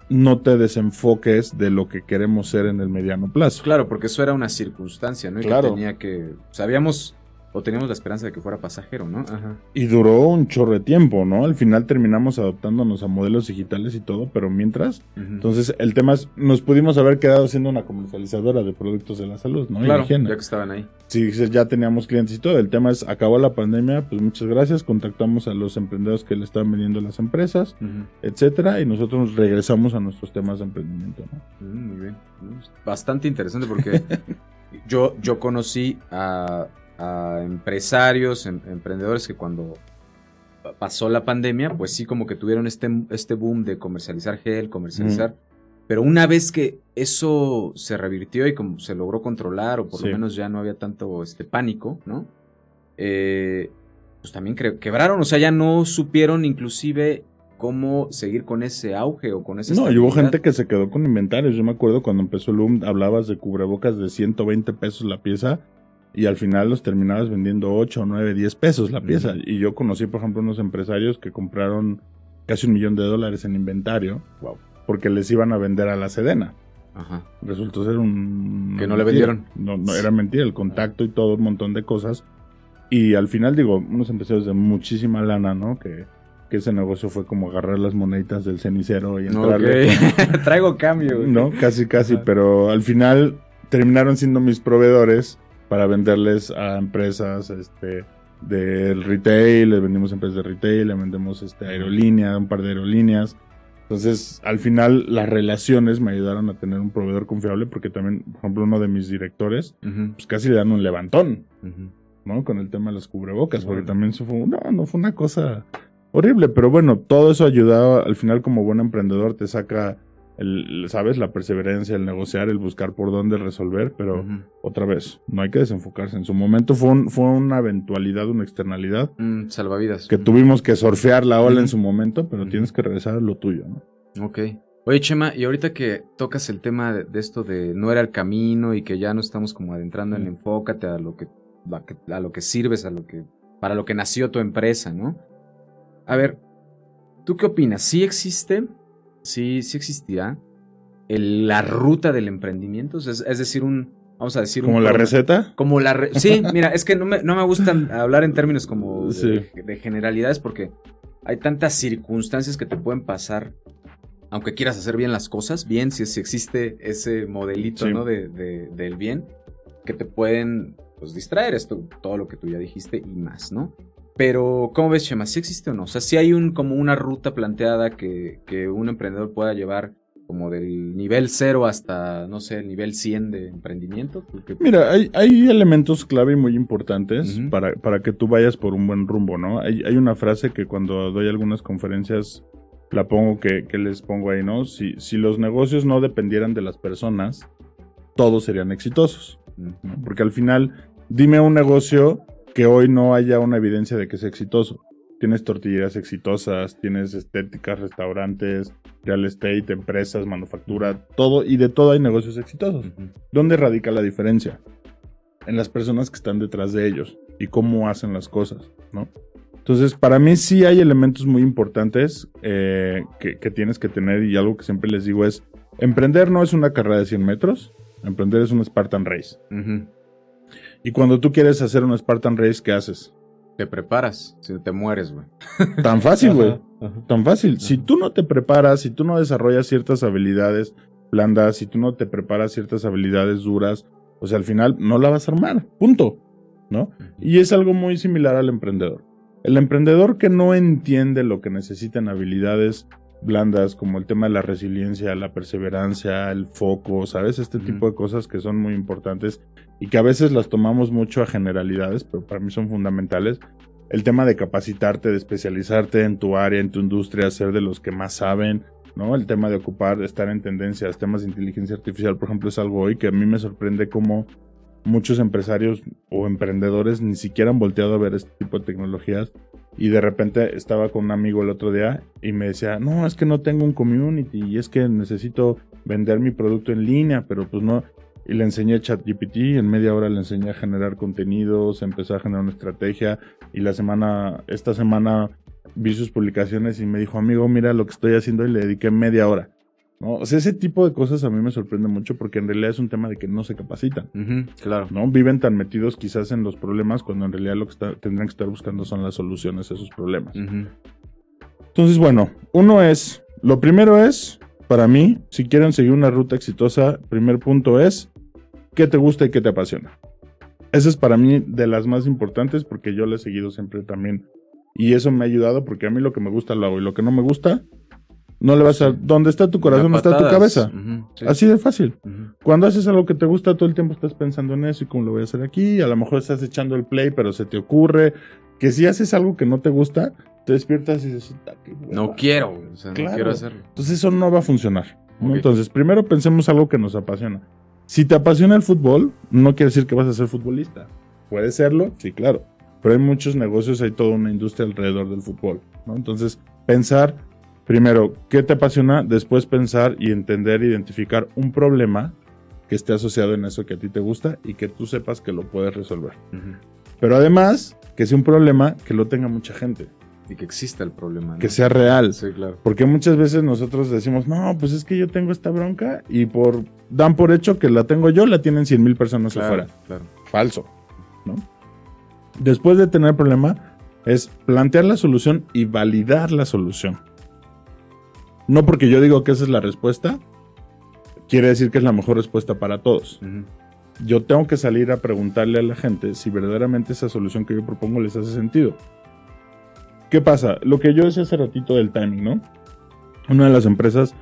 no te desenfoques de lo que queremos ser en el mediano plazo. Claro, porque eso era una circunstancia, ¿no? Y Claro. que tenía que. Sabíamos o teníamos la esperanza de que fuera pasajero, ¿no? Ajá. Y duró un chorro de tiempo, ¿no? Al final terminamos adaptándonos a modelos digitales y todo, pero mientras. Entonces el tema es, nos pudimos haber quedado siendo una comercializadora de productos de la salud, ¿no? Claro, ya que estaban ahí. Sí, ya teníamos clientes y todo. El tema es, acabó la pandemia, pues muchas gracias. Contactamos a los emprendedores que le estaban vendiendo a las empresas. Etcétera, y nosotros regresamos a nuestros temas de emprendimiento. ¿no? Mm, Muy bien. Bastante interesante porque yo, yo conocí a, a empresarios, em- emprendedores que cuando pa- pasó la pandemia, pues sí como que tuvieron este, este boom de comercializar gel, comercializar. Pero una vez que eso se revirtió y como se logró controlar, o por Sí. lo menos ya no había tanto este pánico, ¿no? Eh, pues también quebraron, o sea, ya no supieron inclusive cómo seguir con ese auge o con ese No, y hubo gente que se quedó con inventarios. Yo me acuerdo cuando empezó el boom, hablabas de cubrebocas de 120 pesos la pieza y al final los terminabas vendiendo 8, 9, 10 pesos la pieza. Y yo conocí, por ejemplo, unos empresarios que compraron casi un millón de dólares en inventario Wow. porque les iban a vender a la Sedena. Ajá. Resultó ser un... Que no le vendieron. No, no, era mentira, el contacto y todo, un montón de cosas. Y al final, digo, unos empresarios de muchísima lana, ¿no? Que, que ese negocio fue como agarrar las moneditas del cenicero y entrarle. Ok. Traigo cambio. güey. No, casi, casi, pero al final terminaron siendo mis proveedores para venderles a empresas este, del retail, le vendimos a empresas de retail, le vendemos este, aerolínea, un par de aerolíneas. Entonces, al final, las relaciones me ayudaron a tener un proveedor confiable porque también, por ejemplo, uno de mis directores, pues casi le dan un levantón. ¿no? Con el tema de los cubrebocas, porque también eso fue, no, no fue una cosa horrible, pero bueno, todo eso ayudaba, al final como buen emprendedor te saca, el, ¿sabes? La perseverancia, el negociar, el buscar por dónde resolver, pero otra vez, no hay que desenfocarse. En su momento fue, un- fue una eventualidad, una externalidad, Mm, salvavidas. que tuvimos que surfear la ola en su momento, pero tienes que regresar a lo tuyo, ¿no? Ok. Oye, Chema, y ahorita que tocas el tema de, de esto de no era el camino y que ya no estamos como adentrando en enfócate a lo que, la que- a lo que sirves, a lo que para lo que nació tu empresa, ¿no? A ver, ¿tú qué opinas? ¿Sí existe? Sí, sí existirá el- la ruta del emprendimiento, es, es decir, un vamos a decir un Como la receta. Como la... re- Sí, mira, es que no me, no me gusta hablar en términos como de, Sí. de generalidades porque hay tantas circunstancias que te pueden pasar, aunque quieras hacer bien las cosas, bien, si, si existe ese modelito, Sí. ¿no? De, de- del bien, que te pueden, pues, distraer esto, todo lo que tú ya dijiste y más, ¿no? Pero, ¿cómo ves, Chema? ¿Sí existe o no? O sea, si hay un, como una ruta planteada que, que un emprendedor pueda llevar como del nivel cero hasta, no sé, el nivel 100 de emprendimiento. ¿Tú qué- Mira, hay, hay elementos clave y muy importantes para, para que tú vayas por un buen rumbo, ¿no? Hay, hay una frase que cuando doy algunas conferencias la pongo que, que les pongo ahí, ¿no? Si, si los negocios no dependieran de las personas, todos serían exitosos, ¿no? Porque al final, dime un negocio que hoy no haya una evidencia de que sea exitoso. Tienes tortillerías exitosas, tienes estéticas, restaurantes, real estate, empresas, manufactura, todo, y de todo hay negocios exitosos. ¿Dónde radica la diferencia? En las personas que están detrás de ellos y cómo hacen las cosas, ¿no? Entonces, para mí sí hay elementos muy importantes eh, que, que tienes que tener y algo que siempre les digo es, emprender no es una carrera de 100 metros, emprender es un Spartan Race. Ujú. Y cuando tú quieres hacer un Spartan Race, ¿qué haces? Te preparas, si no te mueres, güey. Tan fácil, güey. Tan fácil. Si tú no te preparas, si tú no desarrollas ciertas habilidades blandas, si tú no te preparas ciertas habilidades duras, o sea, al final no la vas a armar. Punto. ¿No? Y es algo muy similar al emprendedor. El emprendedor que no entiende lo que necesitan habilidades blandas como el tema de la resiliencia, la perseverancia, el foco, ¿sabes? Este tipo de cosas que son muy importantes y que a veces las tomamos mucho a generalidades, pero para mí son fundamentales. El tema de capacitarte, de especializarte en tu área, en tu industria, ser de los que más saben, ¿no? El tema de ocupar, estar en tendencias, temas de inteligencia artificial, por ejemplo, es algo hoy que a mí me sorprende cómo muchos empresarios o emprendedores ni siquiera han volteado a ver este tipo de tecnologías. Y de repente estaba con un amigo el otro día y me decía, no, es que no tengo un community y es que necesito vender mi producto en línea, pero pues no. Y le enseñé ChatGPT, en media hora le enseñé a generar contenidos, empezó a generar una estrategia y la semana, esta semana vi sus publicaciones y me dijo, amigo, mira lo que estoy haciendo y le dediqué media hora. ¿No? O sea, ese tipo de cosas a mí me sorprende mucho porque en realidad es un tema de que no se capacitan. Claro. ¿no? Viven tan metidos quizás en los problemas cuando en realidad lo que está- tendrán que estar buscando son las soluciones a esos problemas. Entonces, bueno, uno es, lo primero es, para mí, si quieren seguir una ruta exitosa, primer punto es, ¿qué te gusta y qué te apasiona? Esa es para mí de las más importantes porque yo le he seguido siempre también. Y eso me ha ayudado porque a mí lo que me gusta lo hago y lo que no me gusta, no le vas a... Donde está tu corazón está tu cabeza. Sí. Así de fácil. Cuando haces algo que te gusta, todo el tiempo estás pensando en eso y cómo lo voy a hacer aquí. A lo mejor estás echando el play, pero se te ocurre que si haces algo que no te gusta, te despiertas y dices, "Ah, qué hueva". No quiero, güey. O sea, no quiero hacerlo. Entonces eso no va a funcionar. Entonces, primero pensemos algo que nos apasiona. Si te apasiona el fútbol, no quiere decir que vas a ser futbolista. Puede serlo, sí, claro. Pero hay muchos negocios, hay toda una industria alrededor del fútbol. ¿no? Entonces, pensar primero, ¿qué te apasiona? Después pensar y entender, identificar un problema que esté asociado en eso que a ti te gusta y que tú sepas que lo puedes resolver. Pero además, que sea un problema que lo tenga mucha gente. Y que exista el problema. ¿no? Que sea real. Sí, claro. Porque muchas veces nosotros decimos, no, pues es que yo tengo esta bronca y por dan por hecho que la tengo yo, la tienen 100 mil personas Claro, afuera. claro. Falso. ¿no? Después de tener el problema, es plantear la solución y validar la solución. No porque yo digo que esa es la respuesta, quiere decir que es la mejor respuesta para todos. Yo tengo que salir a preguntarle a la gente si verdaderamente esa solución que yo propongo les hace sentido. ¿Qué pasa? Lo que yo decía hace ratito del timing, ¿no? Una de las empresas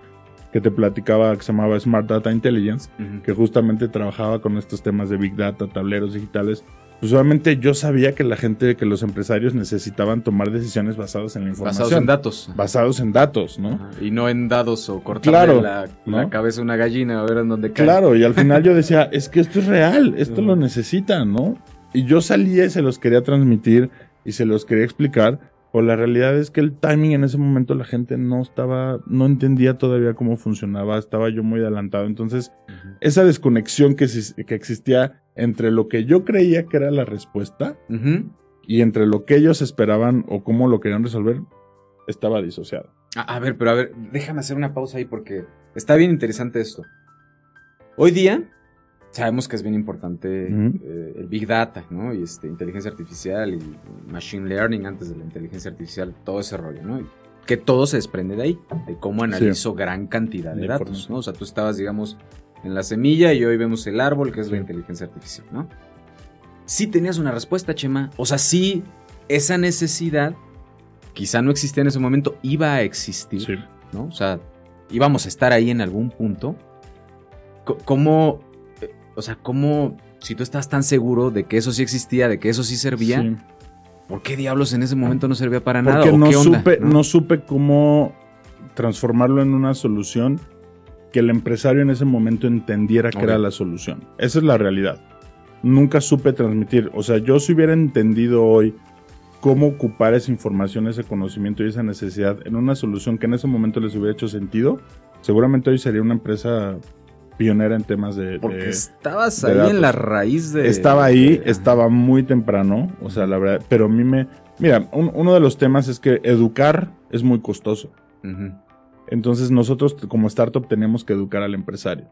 que te platicaba que se llamaba Smart Data Intelligence, que justamente trabajaba con estos temas de Big Data, tableros digitales, pues obviamente yo sabía que la gente, que los empresarios necesitaban tomar decisiones basadas en la información. Basados en datos. Basados en datos, ¿no? Ajá. Y no en dados o cortarle Claro, la, ¿no? la cabeza a una gallina a ver en dónde cae. Claro, y al final yo decía, es que esto es real, esto lo necesitan, ¿no? Y yo salía y se los quería transmitir y se los quería explicar, o la realidad es que el timing en ese momento la gente no estaba, no entendía todavía cómo funcionaba, estaba yo muy adelantado, entonces esa desconexión que, exis- que existía entre lo que yo creía que era la respuesta y entre lo que ellos esperaban o cómo lo querían resolver, estaba disociado. A, a ver, pero a ver, déjame hacer una pausa ahí porque está bien interesante esto. Hoy día sabemos que es bien importante eh, el Big Data, ¿no? Y este, inteligencia artificial y Machine Learning antes de la inteligencia artificial, todo ese rollo, ¿no? Y que todo se desprende de ahí, de cómo analizo gran cantidad de De datos. ¿no? O sea, tú estabas, digamos, en la semilla y hoy vemos el árbol, que es la inteligencia artificial, ¿no? Sí tenías una respuesta, Chema. O sea, sí, esa necesidad quizá no existía en ese momento, iba a existir. Sí. ¿no? O sea, íbamos a estar ahí en algún punto. ¿Cómo, o sea, cómo, si tú estás tan seguro de que eso sí existía, de que eso sí servía, Sí. ¿por qué diablos en ese momento no servía para nada? Porque ¿O no qué onda, supe, no? no supe cómo transformarlo en una solución que el empresario en ese momento entendiera que era la solución. Esa es la realidad. Nunca supe transmitir. O sea, yo si hubiera entendido hoy cómo ocupar esa información, ese conocimiento y esa necesidad en una solución que en ese momento les hubiera hecho sentido, seguramente hoy sería una empresa pionera en temas de... Porque de- estabas de ahí datos. en la raíz de... estaba ahí, de- estaba muy temprano, o sea, la verdad, pero a mí me... Mira, un- uno de los temas es que educar es muy costoso. Entonces nosotros como startup tenemos que educar al empresario.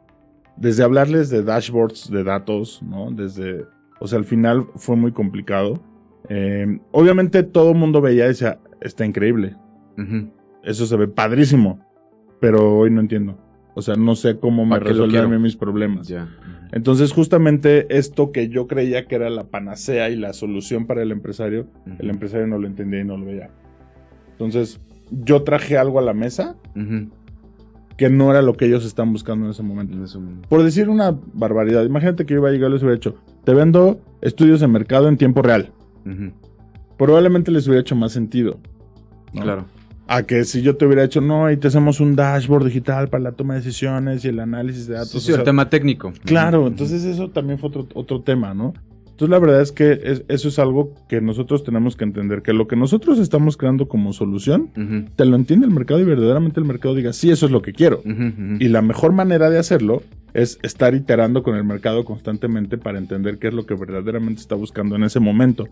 Desde hablarles de dashboards de datos, ¿no? Desde... O sea, al final fue muy complicado. Eh, obviamente todo el mundo veía y decía, está increíble, eso se ve padrísimo, pero hoy no entiendo. O sea, no sé cómo me ¿Para qué lo resolver a mí quiero? mis problemas. Ya. Entonces, justamente esto que yo creía que era la panacea y la solución para el empresario, Ujú. el empresario no lo entendía y no lo veía. Entonces, yo traje algo a la mesa Ujú. que no era lo que ellos están buscando en ese momento. En ese momento. Por decir una barbaridad, imagínate que yo iba a llegar y les hubiera hecho, te vendo estudios de mercado en tiempo real. Ujú. Probablemente les hubiera hecho más sentido. ¿no? Claro. A que si yo te hubiera hecho, no, y te hacemos un dashboard digital para la toma de decisiones y el análisis de datos. Sí, o el sea, tema técnico. Claro, entonces eso también fue otro, otro tema, ¿no? Entonces la verdad es que es- eso es algo que nosotros tenemos que entender, que lo que nosotros estamos creando como solución, te lo entiende el mercado y verdaderamente el mercado diga, sí, eso es lo que quiero. Y la mejor manera de hacerlo es estar iterando con el mercado constantemente para entender qué es lo que verdaderamente está buscando en ese momento.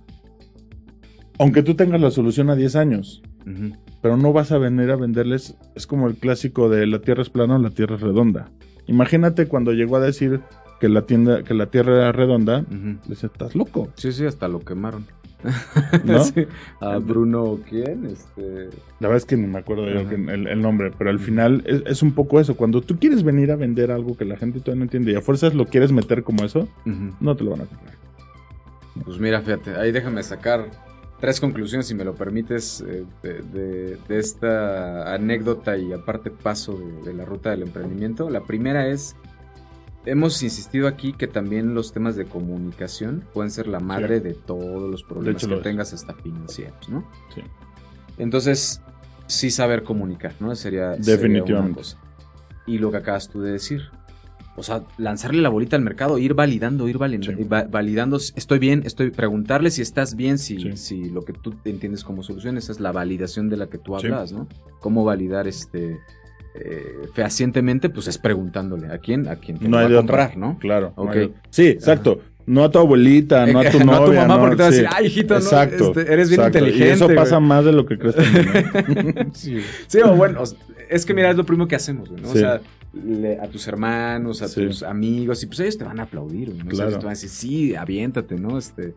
Aunque tú tengas la solución a 10 años, pero no vas a venir a venderles, es como el clásico de la tierra es plana o la tierra es redonda. Imagínate cuando llegó a decir que la, tienda, que la tierra era redonda, Ujú. le decía, estás loco. Sí, sí, hasta lo quemaron. ¿No? Sí. A Bruno, ¿quién? Este. La verdad es que ni me acuerdo yo el, el nombre, pero al final es, es un poco eso. Cuando tú quieres venir a vender algo que la gente todavía no entiende y a fuerzas lo quieres meter como eso, no te lo van a comprar. Pues mira, fíjate, ahí déjame sacar tres conclusiones, si me lo permites, eh, de, de- de esta anécdota y aparte paso de, de la ruta del emprendimiento. La primera es, hemos insistido aquí que también los temas de comunicación pueden ser la madre de todos los problemas hecho, que lo tengas hasta financieros, ¿no? Sí. Entonces, sí saber comunicar, ¿no? Sería, sería una cosa. Y lo que acabas tú de decir, o sea, lanzarle la bolita al mercado, ir validando, ir validando, Sí. va- validando, estoy bien, estoy preguntarle si estás bien, si, Sí. si lo que tú entiendes como solución, esa es la validación de la que tú Sí. hablas, ¿no? Cómo validar este eh, fehacientemente, pues es preguntándole a quién, a quién te No va de a otra. comprar, ¿no? Claro. no Ok. hay de- Sí, exacto. No a tu abuelita, no a tu Eh, no novia. a tu mamá no, porque te va a decir, ay, hijito, no, Exacto. este, eres bien exacto. inteligente. Y eso güey". pasa más de lo que crees también. sí. Sí, o bueno, es que mira, es lo primero que hacemos, güey, ¿no? O sea, le- a tus hermanos, a Sí. tus amigos, y pues ellos te van a aplaudir, ¿no? O sea, Claro. ellos te van a decir, sí, aviéntate, ¿no? Este,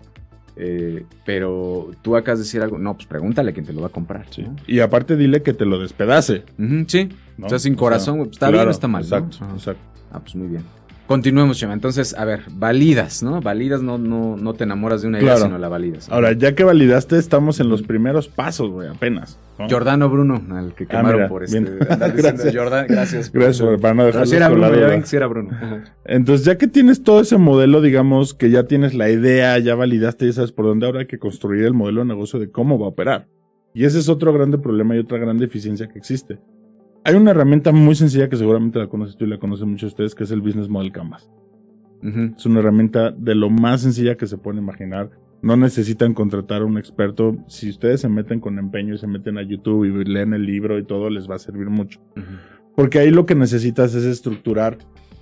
eh, pero tú acabas de decir algo, no, pues pregúntale a quién te lo va a comprar, Sí. ¿no? Y aparte dile que te lo despedace. Sí, ¿no? o sea, sin O corazón, pues, está bien o está mal. Exacto, exacto. Ah, pues muy bien. Continuemos, Chema. Entonces, a ver, validas, ¿no? Validas, no, no, no te enamoras de una idea, Claro. sino la validas. ¿no? Ahora, ya que validaste, estamos en los primeros pasos, güey, apenas. ¿no? Giordano Bruno, al que quemaron mira, por este. Gracias. Jordan, gracias. Gracias, güey, para no Pero dejar sí era Bruno, ya ven que sí era Bruno. Entonces, ya que tienes todo ese modelo, digamos que ya tienes la idea, ya validaste y sabes por dónde, ahora hay que construir el modelo de negocio de cómo va a operar. Y ese es otro grande problema y otra gran deficiencia que existe. Hay una herramienta muy sencilla que seguramente la conoces tú y la conocen muchos de ustedes, que es el Business Model Canvas. Es una herramienta de lo más sencilla que se pueden imaginar. No necesitan contratar a un experto. Si ustedes se meten con empeño y se meten a YouTube y leen el libro y todo, les va a servir mucho. Porque ahí lo que necesitas es estructurar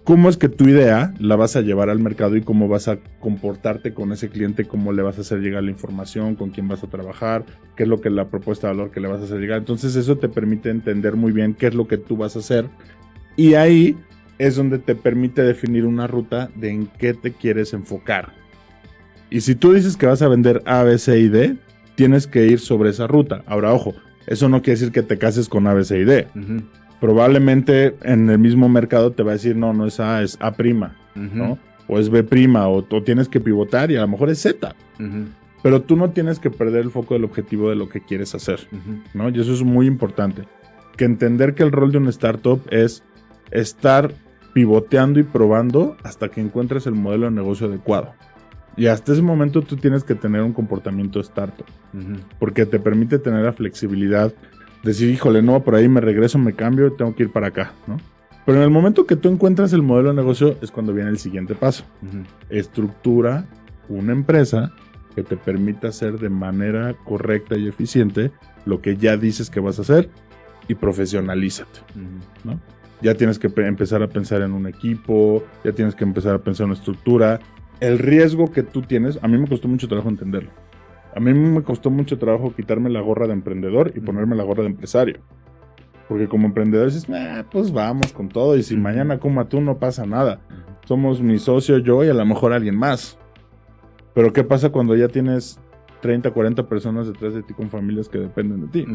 cómo es que tu idea la vas a llevar al mercado y cómo vas a comportarte con ese cliente, cómo le vas a hacer llegar la información, con quién vas a trabajar, qué es lo que la propuesta de valor que le vas a hacer llegar. Entonces eso te permite entender muy bien qué es lo que tú vas a hacer y ahí es donde te permite definir una ruta de en qué te quieres enfocar. Y si tú dices que vas a vender A, B, C y D, tienes que ir sobre esa ruta. Ahora, ojo, eso no quiere decir que te cases con A, B, C y D. probablemente en el mismo mercado te va a decir, no, no es A, es A prima. ¿no? O es B prima, o, o tienes que pivotar y a lo mejor es Z. Pero tú no tienes que perder el foco del objetivo de lo que quieres hacer. ¿no? Y eso es muy importante. Que entender que el rol de una startup es estar pivoteando y probando hasta que encuentres el modelo de negocio adecuado. Y hasta ese momento tú tienes que tener un comportamiento startup porque te permite tener la flexibilidad, decir, híjole, no, por ahí me regreso, me cambio, tengo que ir para acá, ¿no? Pero en el momento que tú encuentras el modelo de negocio es cuando viene el siguiente paso. Estructura una empresa que te permita hacer de manera correcta y eficiente lo que ya dices que vas a hacer y profesionalízate. Ujú. Ya tienes que pe- empezar a pensar en un equipo, ya tienes que empezar a pensar en una estructura. El riesgo que tú tienes, a mí me costó mucho trabajo entenderlo. A mí me costó mucho trabajo quitarme la gorra de emprendedor y ponerme la gorra de empresario. Porque como emprendedor dices, "Ah, pues vamos con todo y si mañana como tú no pasa nada. Somos mi socio, yo y a lo mejor alguien más. Pero ¿qué pasa cuando ya tienes 30, 40 personas detrás de ti con familias que dependen de ti?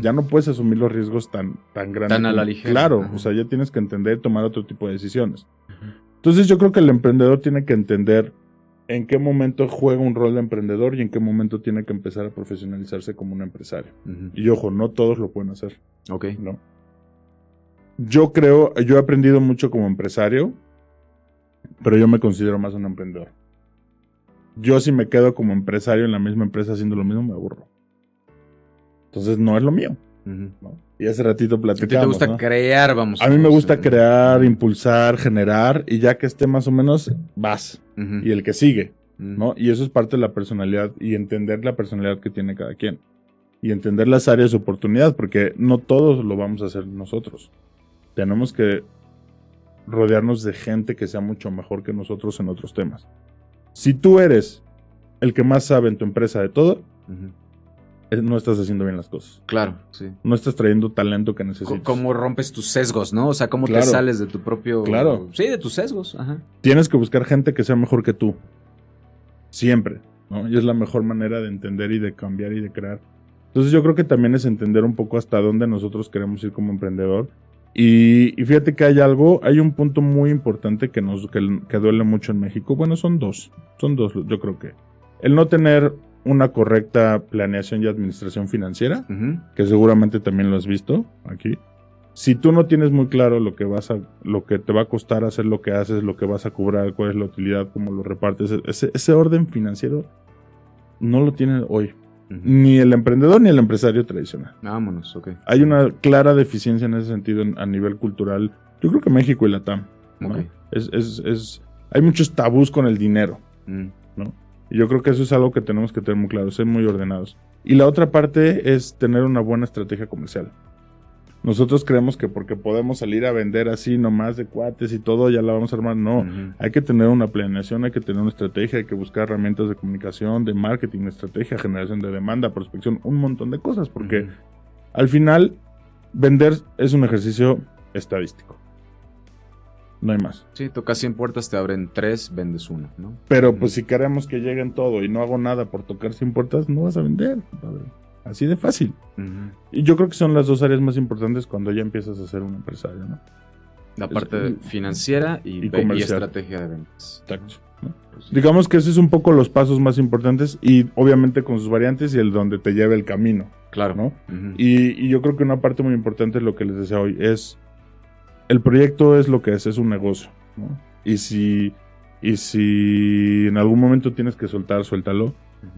Ya no puedes asumir los riesgos tan, tan grandes. Tan a la ligera. Claro, o sea, ya tienes que entender y tomar otro tipo de decisiones. Entonces yo creo que el emprendedor tiene que entender en qué momento juega un rol de emprendedor y en qué momento tiene que empezar a profesionalizarse como un empresario. Y ojo, no todos lo pueden hacer, Ok. ¿no? Yo creo, yo he aprendido mucho como empresario, pero yo me considero más un emprendedor. Yo si me quedo como empresario en la misma empresa haciendo lo mismo, me aburro. Entonces no es lo mío. Y hace ratito A ti platicamos, te gusta ¿no? crear, vamos. A mí me gusta crear, impulsar, generar, y ya que esté más o menos, vas. Y el que sigue, Ujú. ¿no? Y eso es parte de la personalidad y entender la personalidad que tiene cada quien. Y entender las áreas de oportunidad, porque no todos lo vamos a hacer nosotros. Tenemos que rodearnos de gente que sea mucho mejor que nosotros en otros temas. Si tú eres el que más sabe en tu empresa de todo, no estás haciendo bien las cosas. Claro, sí. No estás trayendo talento que necesitas. ¿Cómo rompes tus sesgos, no? O sea, cómo Claro. te sales de tu propio. Claro. Sí, de tus sesgos. Ajá. tienes que buscar gente que sea mejor que tú. Siempre, ¿no? Y es la mejor manera de entender y de cambiar y de crear. Entonces yo creo que también es entender un poco hasta dónde nosotros queremos ir como emprendedor. Y, y fíjate que hay algo, hay un punto muy importante que nos que, que duele mucho en México. Bueno, son dos, son dos, yo creo que. El no tener una correcta planeación y administración financiera, Ujú. que seguramente también lo has visto aquí. Si tú no tienes muy claro lo que vas a, lo que te va a costar hacer lo que haces, lo que vas a cobrar, cuál es la utilidad, cómo lo repartes, ese, ese orden financiero no lo tiene hoy Ujú. ni el emprendedor ni el empresario tradicional. Vámonos, ok. Hay una clara deficiencia en ese sentido en- a nivel cultural. Yo creo que México y Latam. ¿no? Ok. Es, es, es, hay muchos tabús con el dinero. Mm. Y yo creo que eso es algo que tenemos que tener muy claro, ser muy ordenados. Y la otra parte es tener una buena estrategia comercial. Nosotros creemos que porque podemos salir a vender así nomás de cuates y todo, ya la vamos a armar. No, hay que tener una planeación, hay que tener una estrategia, hay que buscar herramientas de comunicación, de marketing, estrategia, generación de demanda, prospección, un montón de cosas, porque al final vender es un ejercicio estadístico. No hay más. Sí, tocas 100 puertas, te abren 3, vendes una, ¿no? Pero pues si queremos que lleguen todo y no hago nada por tocar 100 puertas, no vas a vender. Así de fácil. Y yo creo que son las dos áreas más importantes cuando ya empiezas a ser un empresario, ¿no? La Es- parte financiera y, y y estrategia de ventas. Exacto. ¿no? Pues. Digamos que ese es un poco los pasos más importantes y obviamente con sus variantes y el donde te lleve el camino, Claro. ¿no? Y yo creo que una parte muy importante es lo que les decía hoy, es el proyecto es lo que es, es un negocio, ¿no? Y si, y si en algún momento tienes que soltar, suéltalo.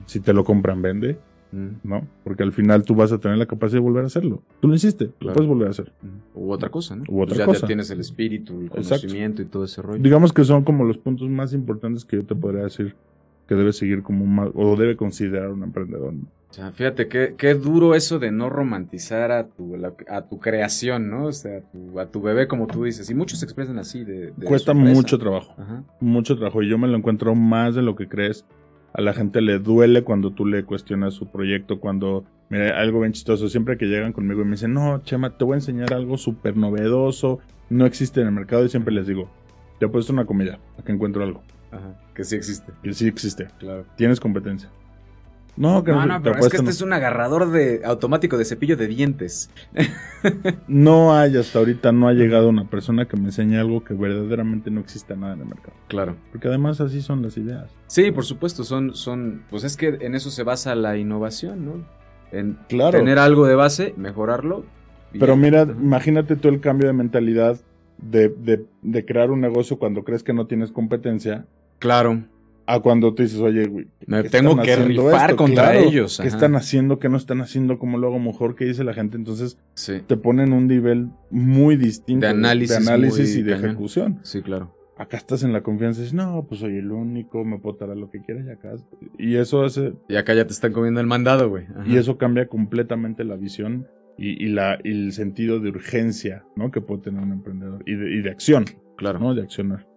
Si te lo compran, vende, Ujú. ¿no? Porque al final tú vas a tener la capacidad de volver a hacerlo. Tú lo hiciste, lo Claro. puedes volver a hacer. U otra cosa, ¿no? U otra Pues ya, cosa. ya tienes el espíritu, el Exacto. conocimiento y todo ese rollo. Digamos que son como los puntos más importantes que yo te podría decir que debe seguir como más, o debe considerar un emprendedor. ¿no? O sea, fíjate qué, qué duro eso de no romantizar a tu, la- a tu creación, ¿no? O sea, a tu, a tu bebé, como tú dices. Y muchos se expresan así. De, de Cuesta mucho trabajo. Ajá. mucho trabajo y yo me lo encuentro más de lo que crees. A la gente le duele cuando tú le cuestionas su proyecto, cuando, mira, algo bien chistoso, siempre que llegan conmigo y me dicen, no, Chema, te voy a enseñar algo súper novedoso, no existe en el mercado y siempre les digo, te he puesto una comida, aquí encuentro algo, Ajá. Que sí existe. que sí existe, Claro. tienes competencia. No, que No, no, no, pero es que este no. es un agarrador de automático de cepillo de dientes. No hay, hasta ahorita no ha llegado una persona que me enseñe algo que verdaderamente no exista nada en el mercado. Claro. Porque además así son las ideas. Sí, por supuesto, son, son, pues es que en eso se basa la innovación, ¿no? En Claro. tener algo de base, mejorarlo. Pero ya. mira, Ajá. imagínate tú el cambio de mentalidad de, de- de crear un negocio cuando crees que no tienes competencia Claro. a cuando tú dices, oye, güey, Me ¿qué tengo que rifar contra ellos, ¿Qué ajá. están haciendo? ¿Qué no están haciendo? ¿Cómo lo hago mejor? ¿Qué dice la gente? Entonces Sí, te ponen un nivel muy distinto De análisis de análisis y de cañón. ejecución. sí, claro. Acá estás en la confianza y dices, no, pues soy el único, me puedo tarar lo que quiera y acá. Y eso hace, Y acá ya te están comiendo el mandado, güey. Ajá. y eso cambia completamente la visión y, y la, y el sentido de urgencia, ¿no? Que puede tener un emprendedor y de, y de acción, Claro. ¿no? De accionar.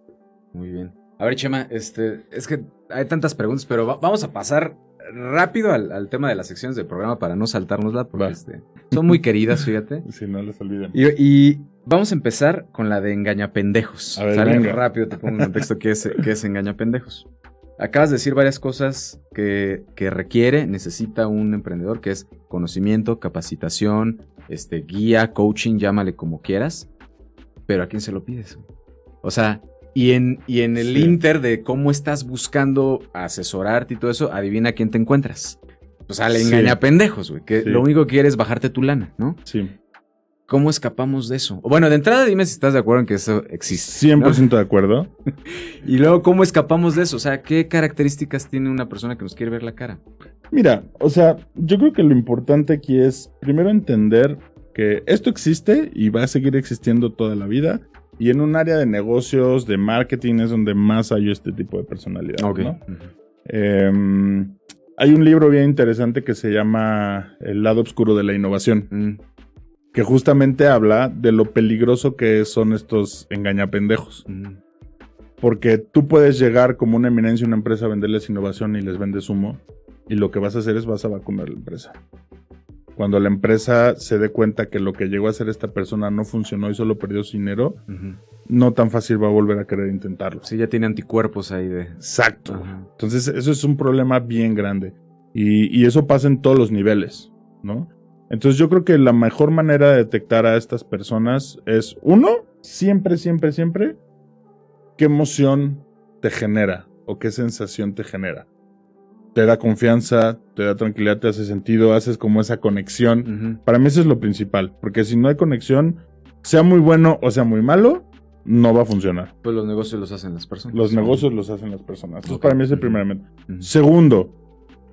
Muy bien. A ver, Chema, este, es que hay tantas preguntas, pero va- vamos a pasar rápido al, al tema de las secciones del programa para no saltárnosla, porque este, son muy queridas, fíjate. Si no les olviden. Y, y vamos a empezar con la de engañapendejos. A ver, ¿sale? venga. Rápido te pongo en contexto qué es, qué es engañapendejos. Acabas de decir varias cosas que, que requiere, necesita un emprendedor, que es conocimiento, capacitación, este, guía, coaching, llámale como quieras. Pero ¿a quién se lo pides? O sea, y en, y en el Sí. inter de cómo estás buscando asesorarte y todo eso, adivina quién te encuentras. O sea, le Sí. engaña pendejos, güey. Que Sí. lo único que quiere es bajarte tu lana, ¿no? Sí. ¿Cómo escapamos de eso? Bueno, de entrada dime si estás de acuerdo en que eso existe. 100% de acuerdo. Y luego, ¿cómo escapamos de eso? O sea, ¿qué características tiene una persona que nos quiere ver la cara? Mira, o sea, yo creo que lo importante aquí es primero entender que esto existe y va a seguir existiendo toda la vida. Y en un área de negocios, de marketing, es donde más hay este tipo de personalidad. Em, hay un libro bien interesante que se llama El lado oscuro de la innovación, Mm, que justamente habla de lo peligroso que son estos engañapendejos. mm, Porque tú puedes llegar como una eminencia a una empresa a venderles innovación y les vendes humo. Y lo que vas a hacer es vas a vacunar la empresa. Cuando la empresa se dé cuenta que lo que llegó a hacer esta persona no funcionó y solo perdió su dinero, no tan fácil va a volver a querer intentarlo. Sí, ya tiene anticuerpos ahí de... Exacto. Entonces, eso es un problema bien grande. Y, y eso pasa en todos los niveles, ¿no? Entonces, yo creo que la mejor manera de detectar a estas personas es, uno, siempre, siempre, siempre, qué emoción te genera o qué sensación te genera. Te da confianza, te da tranquilidad, te hace sentido, haces como esa conexión. Para mí eso es lo principal, porque si no hay conexión, sea muy bueno o sea muy malo, no va a funcionar. Pues los negocios los hacen las personas. Los negocios los hacen las personas. Entonces, para mí ese Ujú. primeramente. Ujú. Segundo,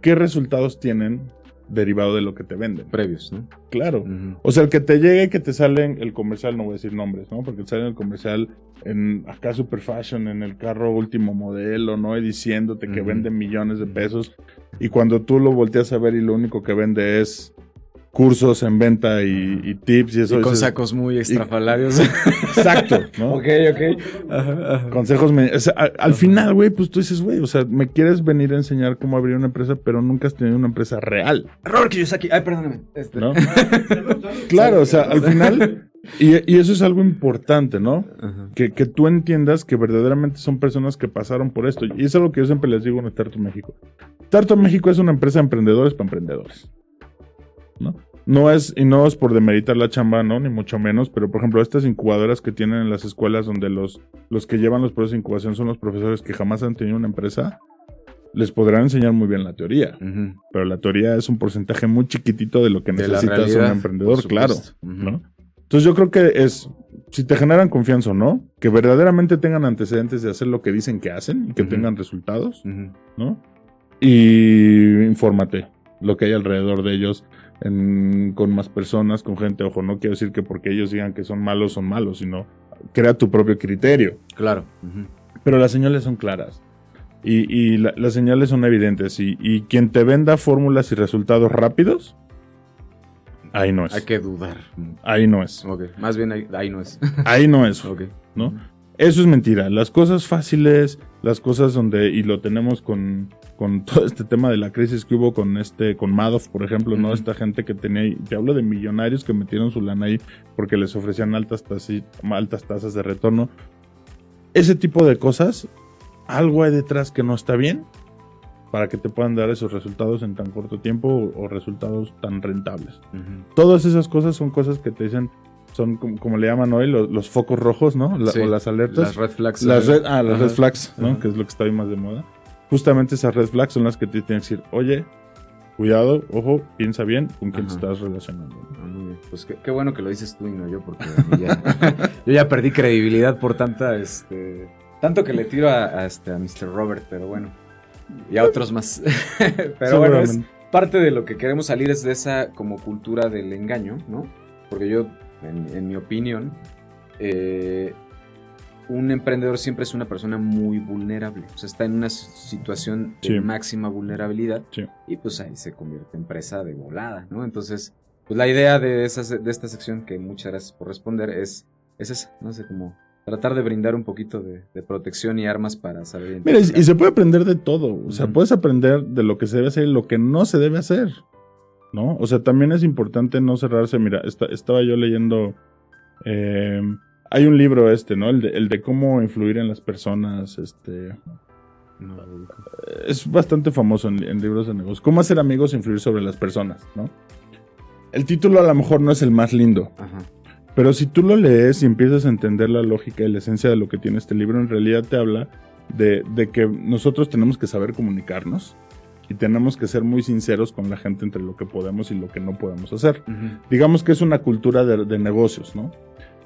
¿qué resultados tienen derivado de lo que te venden. Previos, ¿no? Claro. O sea, el que te llegue, que te sale en el comercial, no voy a decir nombres, ¿no? Porque te sale en el comercial en acá super fashion, en el carro último modelo, ¿no? Y diciéndote que vende millones de pesos. Y cuando tú lo volteas a ver y lo único que vende es cursos en venta y, y tips y eso. Y con sacos muy extrafalarios. Exacto, ¿no? ok, ok. Ajá, ajá. Consejos. me- o sea, al final, güey, pues tú dices, güey, o sea, me quieres venir a enseñar cómo abrir una empresa, pero nunca has tenido una empresa real, Robert Kiyosaki. Ay, perdóname. Este. ¿no? claro, o sea, al final. Y, y eso es algo importante, ¿no? Ajá. Que, que tú entiendas que verdaderamente son personas que pasaron por esto. Y eso es lo que yo siempre les digo en Startup México. Startup México es una empresa de emprendedores para emprendedores. ¿No? Es, y no es por demeritar la chamba, ¿no? Ni mucho menos, pero por ejemplo, estas incubadoras que tienen en las escuelas donde los, los que llevan los procesos de incubación son los profesores que jamás han tenido una empresa, les podrán enseñar muy bien la teoría. Pero la teoría es un porcentaje muy chiquitito de lo que De necesitas realidad, un emprendedor, claro. Entonces yo creo que es, si te generan confianza o no, que verdaderamente tengan antecedentes de hacer lo que dicen que hacen y que tengan resultados. ¿no? Y infórmate lo que hay alrededor de ellos en- con más personas, con gente, ojo, no quiero decir que porque ellos digan que son malos, son malos, sino crea tu propio criterio. Claro. Pero las señales son claras. Y, y la- las señales son evidentes. Y, y quien te venda fórmulas y resultados rápidos, ahí no es. Hay que dudar. Ahí no es. Ok. Más bien ahí, ahí no es. Ahí no es. ok. ¿no? Eso es mentira. Las cosas fáciles, las cosas donde, y lo tenemos con, con todo este tema de la crisis que hubo con este, con Madoff, por ejemplo, ¿no? Ujú. Esta gente que tenía, te hablo de millonarios que metieron su lana ahí porque les ofrecían altas, tasi- altas tasas de retorno. Ese tipo de cosas, algo hay detrás que no está bien para que te puedan dar esos resultados en tan corto tiempo o, o resultados tan rentables. Todas esas cosas son cosas que te dicen, son como, como le llaman hoy los, los focos rojos, ¿no? La- Sí. o las alertas. Las red flags. Las red, ah, las Ajá. red flags, ¿no? Ajá. Que es lo que está hoy más de moda. Justamente esas red flags son las que te tienen que decir, oye, cuidado, ojo, piensa bien con quién te estás relacionando. Ah, bien. Pues qué, qué bueno que lo dices tú y no yo, porque ya- yo ya perdí credibilidad por tanta, este, tanto que le tiro a, a, este, a Mr. Robert, pero bueno, y a otros más. pero bueno, es parte de lo que queremos salir es de esa como cultura del engaño, ¿no? Porque yo, en, en mi opinión, eh, un emprendedor siempre es una persona muy vulnerable, o sea, está en una situación de Sí. máxima vulnerabilidad Sí. y pues ahí se convierte en presa de volada, ¿no? Entonces, pues la idea de, esa, de esta sección, que muchas gracias por responder, es, es esa, no sé, como tratar de brindar un poquito de, de protección y armas para saber Mira, y, se puede aprender de todo. O sea, puedes aprender de lo que se debe hacer y lo que no se debe hacer. ¿No? O sea, también es importante no cerrarse. Mira, esta- estaba yo leyendo. eh, hay un libro este, ¿no? El de, el de cómo influir en las personas. Este. No es bastante famoso en, en libros de negocios. ¿Cómo hacer amigos e influir sobre las personas? ¿no? El título a lo mejor no es el más lindo, Ajá. pero si tú lo lees y empiezas a entender la lógica y la esencia de lo que tiene este libro, en realidad te habla de, de que nosotros tenemos que saber comunicarnos y tenemos que ser muy sinceros con la gente entre lo que podemos y lo que no podemos hacer. Digamos que es una cultura de, de negocios, ¿no?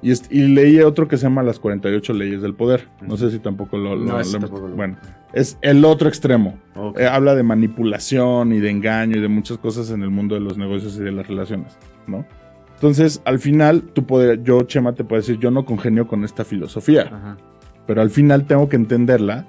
Y, y leí otro que se llama Las 48 leyes del poder. No sé si tampoco lo... lo- No, ese lo- tampoco lo- Bueno, es el otro extremo. Eh, habla de manipulación y de engaño y de muchas cosas en el mundo de los negocios y de las relaciones, ¿no? Entonces, al final, tú puedes, yo, Chema, te puedo decir, yo no congenio con esta filosofía, Ajá. pero al final tengo que entenderla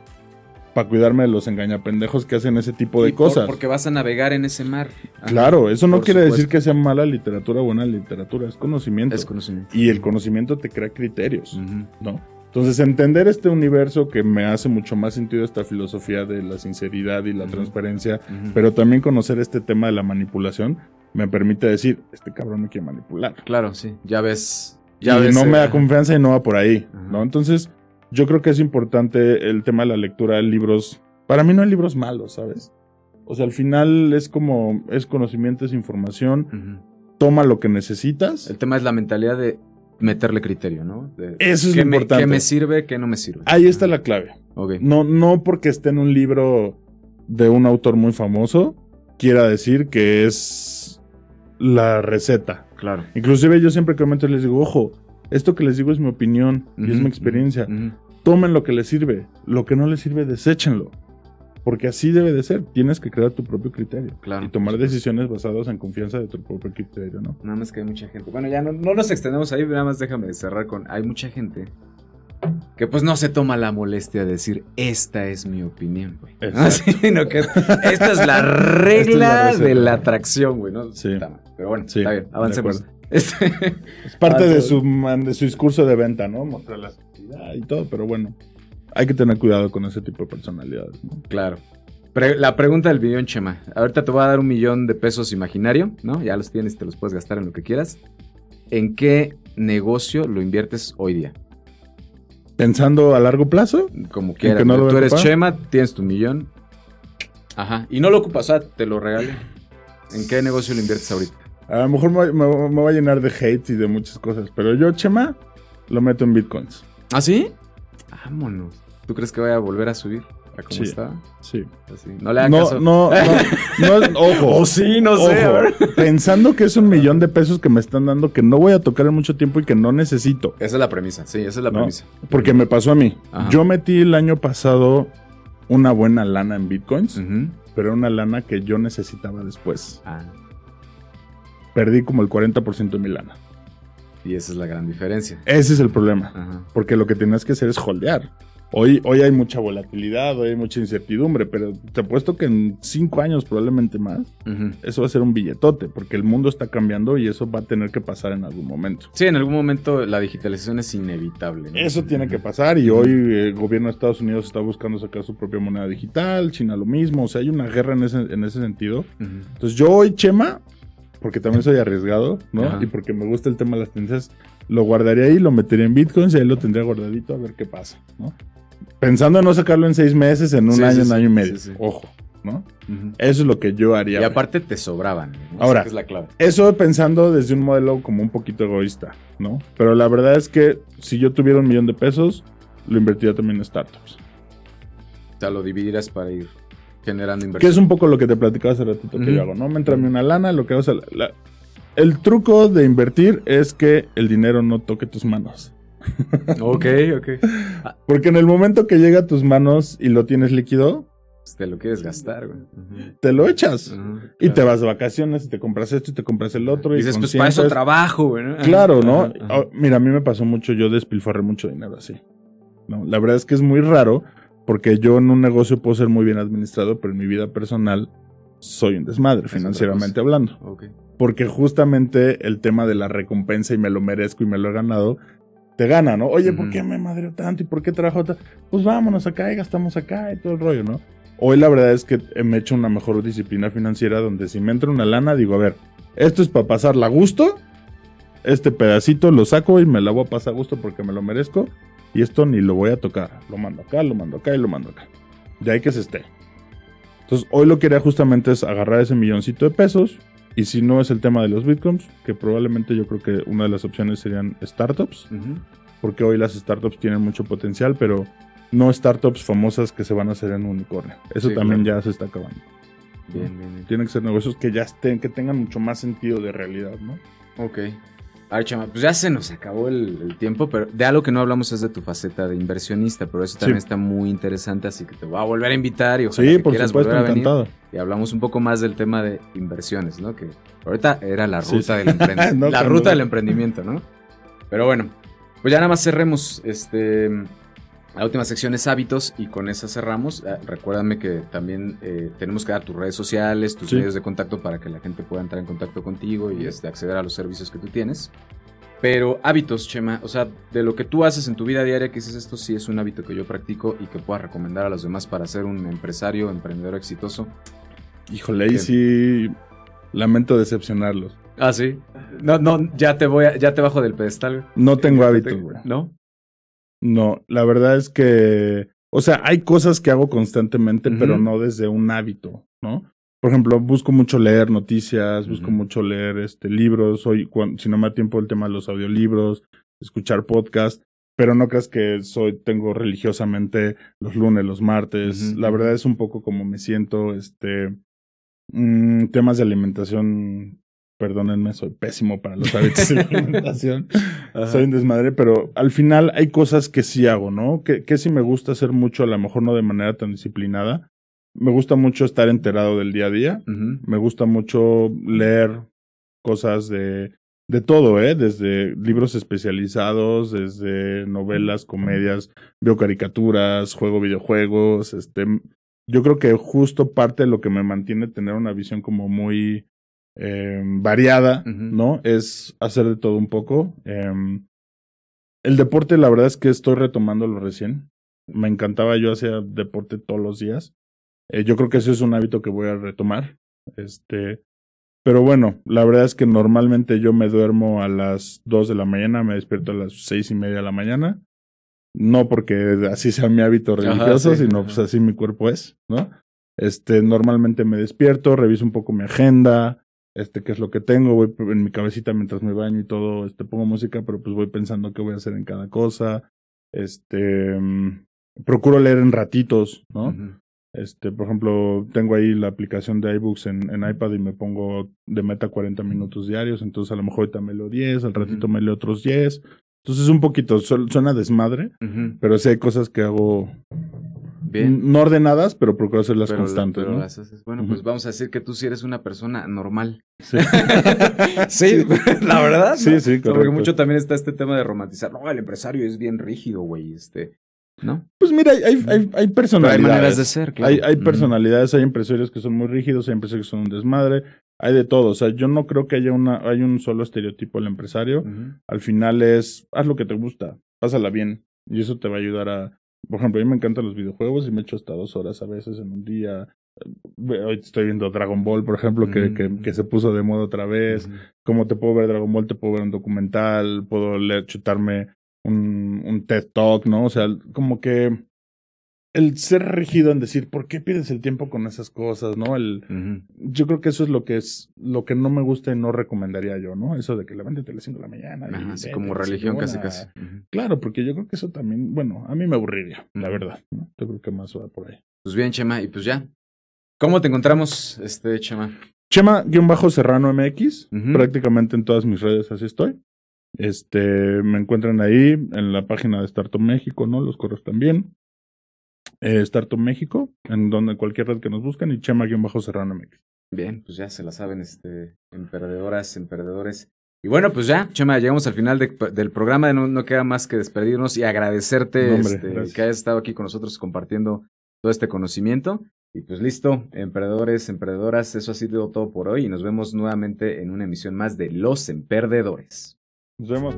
para cuidarme de los engañapendejos que hacen ese tipo de Y por- cosas. porque vas a navegar en ese mar. Ajá. claro, eso no Por quiere decir supuesto. que sea mala literatura o buena literatura, es conocimiento. Es conocimiento. y el conocimiento te crea criterios. Ujú. ¿no? Entonces, entender este universo que me hace mucho más sentido esta filosofía de la sinceridad y la Ujú. transparencia, Ujú. pero también conocer este tema de la manipulación me permite decir, este cabrón me quiere manipular. Claro, sí. Ya ves. Ya y ves. no eh, me da ajá. confianza y no va por ahí. ¿no? Entonces, yo creo que es importante el tema de la lectura de libros. Para mí no hay libros malos, ¿sabes? O sea, al final es como, es conocimiento, es información, toma lo que necesitas. El tema es la mentalidad de meterle criterio, ¿no? De- Eso es ¿qué lo me, importante. ¿Qué me sirve? ¿Qué no me sirve? Ahí está la clave. Ok. No, no porque esté en un libro de un autor muy famoso, quiera decir que es la receta. Claro. Inclusive yo siempre que comento les digo, ojo, esto que les digo es mi opinión y es mi experiencia. Tomen lo que les sirve, lo que no les sirve, deséchenlo. Porque así debe de ser. Tienes que crear tu propio criterio. Claro. Y tomar decisiones basadas en confianza de tu propio criterio, ¿no? Nada más que hay mucha gente. Bueno, ya no, no nos extendemos ahí, nada más déjame cerrar con. Hay mucha gente que pues no se toma la molestia de decir, esta es mi opinión, güey. No, que esta es la regla de la atracción, güey, ¿no? Sí. Pero bueno, Sí, está bien, avancemos. Este, Es parte Ah, de su, man- de su discurso de venta, ¿no? Mostrar la actividad y todo, pero bueno. Hay que tener cuidado con ese tipo de personalidades, ¿no? claro. Pre- la pregunta del millón, Chema. Ahorita te voy a dar un millón de pesos imaginario, ¿no? Ya los tienes, te los puedes gastar en lo que quieras. ¿En qué negocio lo inviertes hoy día? Pensando a largo plazo, Como quieras. que no Tú eres? Chema, tienes tu millón. Ajá. Y no lo ocupas, o sea, te lo regalé. ¿En qué negocio lo inviertes ahorita? A lo mejor me, me- me va a llenar de hate y de muchas cosas, pero yo, Chema, lo meto en bitcoins. ¿Ah, sí? Vámonos. ¿Tú crees que vaya a volver a subir a como Sí. estaba? Sí. Así. No le hagas No, caso. no, no, no, ojo. O sí, no sé. Ojo, pensando que es un millón de pesos que me están dando que no voy a tocar en mucho tiempo y que no necesito. Esa es la premisa, sí, esa es la No. premisa. Porque me pasó a mí. Ajá. Yo metí el año pasado una buena lana en bitcoins, Ujú. pero una lana que yo necesitaba después. Ah, Perdí como el 40% de mi lana. y esa es la gran diferencia. Ese es el problema. Ajá. Porque lo que tienes que hacer es holdear. Hoy, hoy hay mucha volatilidad, hoy hay mucha incertidumbre, pero te apuesto que en cinco años, probablemente más, Ujú. eso va a ser un billetote, porque el mundo está cambiando y eso va a tener que pasar en algún momento. Sí, en algún momento la digitalización es inevitable. ¿no? Eso tiene que pasar y hoy eh, el gobierno de Estados Unidos está buscando sacar su propia moneda digital, China lo mismo, o sea, hay una guerra en ese, en ese sentido. Ujú. Entonces yo hoy, Chema, porque también soy arriesgado, ¿no? Ajá. Y porque me gusta el tema de las tendencias, lo guardaría ahí, lo metería en bitcoins y ahí lo tendría guardadito a ver qué pasa, ¿no? Pensando en no sacarlo en seis meses, en un Sí, año, sí, en sí, año y medio. Ojo, ¿no? Eso es lo que yo haría. Y aparte te sobraban. ¿no? Ahora. Es la clave. Eso pensando desde un modelo como un poquito egoísta, ¿no? Pero la verdad es que si yo tuviera un millón de pesos, lo invertiría también en startups. O sea, lo dividirás para ir generando Que inversión. es un poco lo que te platicaba hace ratito que yo hago, ¿no? Me entra a mí una lana, lo que hago es... la- la- el truco de invertir es que el dinero no toque tus manos. Ok, ok. Porque en el momento que llega a tus manos y lo tienes líquido, Pues te lo quieres gastar, güey. Te lo echas. Y te vas de vacaciones y te compras esto y te compras el otro. y Dices, pues para eso trabajo, güey. Claro, ¿no? Ah, Mira, a mí me pasó mucho, yo despilfarré mucho dinero así. No, la verdad es que es muy raro porque yo en un negocio puedo ser muy bien administrado, pero en mi vida personal soy un desmadre, financieramente hablando. Ok. Porque justamente el tema de la recompensa y me lo merezco y me lo he ganado, te gana, ¿no? Oye, ¿por qué me madreo tanto y por qué trabajo tanto? Pues vámonos acá y gastamos acá y todo el rollo, ¿no? Hoy la verdad es que me he hecho una mejor disciplina financiera donde si me entra una lana, digo, a ver, esto es para pasarla a gusto, este pedacito lo saco y me la voy a pasar a gusto porque me lo merezco y esto ni lo voy a tocar. Lo mando acá, lo mando acá y lo mando acá. De ahí que se esté. Entonces, hoy lo que haría justamente es agarrar ese milloncito de pesos. Y si no es el tema de los bitcoins, que probablemente yo creo que una de las opciones serían startups, porque hoy las startups tienen mucho potencial, pero no startups famosas que se van a hacer en un unicornio. Eso Sí, también claro. ya se está acabando. Bien, bien, bien. Tienen que ser negocios que ya estén, que tengan mucho más sentido de realidad, ¿no? Ok. A ver, chama, pues ya se nos acabó el, el tiempo, pero de algo que no hablamos es de tu faceta de inversionista, pero eso también Sí. está muy interesante, así que te voy a volver a invitar y ojalá Sí, que por quieras supuesto, volver a venir. encantado. Y hablamos un poco más del tema de inversiones, ¿no? Que ahorita era la ruta sí. del emprendimiento. No, la ruta del emprendimiento, ¿no? Pero bueno, pues ya nada más cerremos este la última sección es hábitos y con esa cerramos. Ah, recuérdame que también eh, tenemos que dar tus redes sociales, tus Sí. medios de contacto para que la gente pueda entrar en contacto contigo y este, acceder a los servicios que tú tienes. Pero hábitos, Chema, o sea, de lo que tú haces en tu vida diaria, que dices esto sí es un hábito que yo practico y que pueda recomendar a los demás para ser un empresario, emprendedor exitoso. Híjole, ahí sí lamento decepcionarlos. Ah, sí. No, no, ya te voy a, ya te bajo del pedestal. No tengo hábitos, güey. ¿No? No, la verdad es que, o sea, hay cosas que hago constantemente, pero no desde un hábito, ¿no? Por ejemplo, busco mucho leer noticias, busco mucho leer este libros, hoy cuan- si no me da tiempo el tema de los audiolibros, escuchar podcast, pero no creas que soy tengo religiosamente los lunes, los martes. La verdad es un poco como me siento este mm, temas de alimentación, perdónenme, soy pésimo para los hábitos de alimentación. Soy un desmadre, pero al final hay cosas que sí hago, ¿no? Que, que sí me gusta hacer mucho, a lo mejor no de manera tan disciplinada. me gusta mucho estar enterado del día a día. Me gusta mucho leer cosas de, de todo, ¿eh? Desde libros especializados, desde novelas, comedias, veo caricaturas, juego videojuegos, este... Yo creo que justo parte de lo que me mantiene tener una visión como muy eh, variada. ¿no? Es hacer de todo un poco. Em, el deporte, la verdad es que estoy retomándolo recién. Me encantaba, yo hacía deporte todos los días. Eh, yo creo que ese es un hábito que voy a retomar. Este, pero bueno, la verdad es que normalmente yo me duermo a las 2 de la mañana, me despierto a las seis y media de la mañana. No porque así sea mi hábito Ajá, religioso, sí, sino pues así mi cuerpo es, ¿no? Este, normalmente me despierto, reviso un poco mi agenda, este, qué es lo que tengo, voy en mi cabecita mientras me baño y todo, este, pongo música, pero pues voy pensando qué voy a hacer en cada cosa. Este, mm, procuro leer en ratitos, ¿no? Este, por ejemplo, tengo ahí la aplicación de iBooks en, en iPad y me pongo de meta 40 minutos diarios, entonces a lo mejor ahorita me leo 10, al ratito me leo otros 10. Entonces un poquito, su- suena desmadre, pero sí hay cosas que hago Bien. no ordenadas, pero procuro hacerlas Pero- constantes, pero ¿no? las haces. Bueno, pues vamos a decir que tú sí eres una persona normal. Sí. sí, la verdad. Sí, ¿no? sí, O sea, Porque correcto. mucho también está este tema de romantizar. No, el empresario es bien rígido, güey. Este, ¿no? Pues mira, hay, hay, hay, hay Pero hay personalidades. maneras de ser, claro. Hay, hay personalidades, hay empresarios que son muy rígidos, hay empresarios que son un desmadre, hay de todo. O sea, yo no creo que haya una, hay un solo estereotipo del empresario. Al final es, haz lo que te gusta, pásala bien. Y eso te va a ayudar a, por ejemplo, a mí me encantan los videojuegos y me echo hasta dos horas a veces en un día. Hoy estoy viendo Dragon Ball, por ejemplo, que, Mm. que, que se puso de moda otra vez. Ujú. Como te puedo ver Dragon Ball, te puedo ver un documental, puedo leer, chutarme un, un TED Talk, ¿no? O sea, como que el ser rígido en decir, ¿por qué pides el tiempo con esas cosas, no? El, yo creo que eso es lo que es, lo que no me gusta y no recomendaría yo, ¿no? Eso de que levántate a las 5 de la mañana. y así como religión casi casi. Claro, porque yo creo que eso también, bueno, a mí me aburriría, la verdad, ¿no? Yo creo que más va por ahí. Pues bien, Chema, y pues ya. ¿Cómo te encontramos, este, Chema? Chema-Serrano MX, prácticamente en todas mis redes así estoy. Este, me encuentran ahí en la página de Startup México, ¿no? Los correos también. Eh, Startup México, en donde cualquier red que nos buscan, y Chema-Serrano MX. Bien, pues ya se la saben, este, emperdedoras, emprendedores. Y bueno, pues ya, Chema, llegamos al final de- del programa. No, no queda más que despedirnos y agradecerte hombre, este, que hayas estado aquí con nosotros compartiendo todo este conocimiento. Y pues listo, emprendedores, emprendedoras, eso ha sido todo por hoy y nos vemos nuevamente en una emisión más de Los Emperdedores. Nos vemos.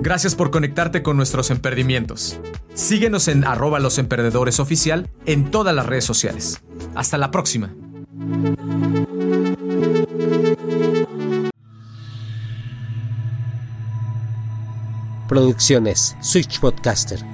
Gracias por conectarte con nuestros emperdimientos. Síguenos en arroba los oficial en todas las redes sociales. Hasta la próxima. Producciones Switch Podcaster.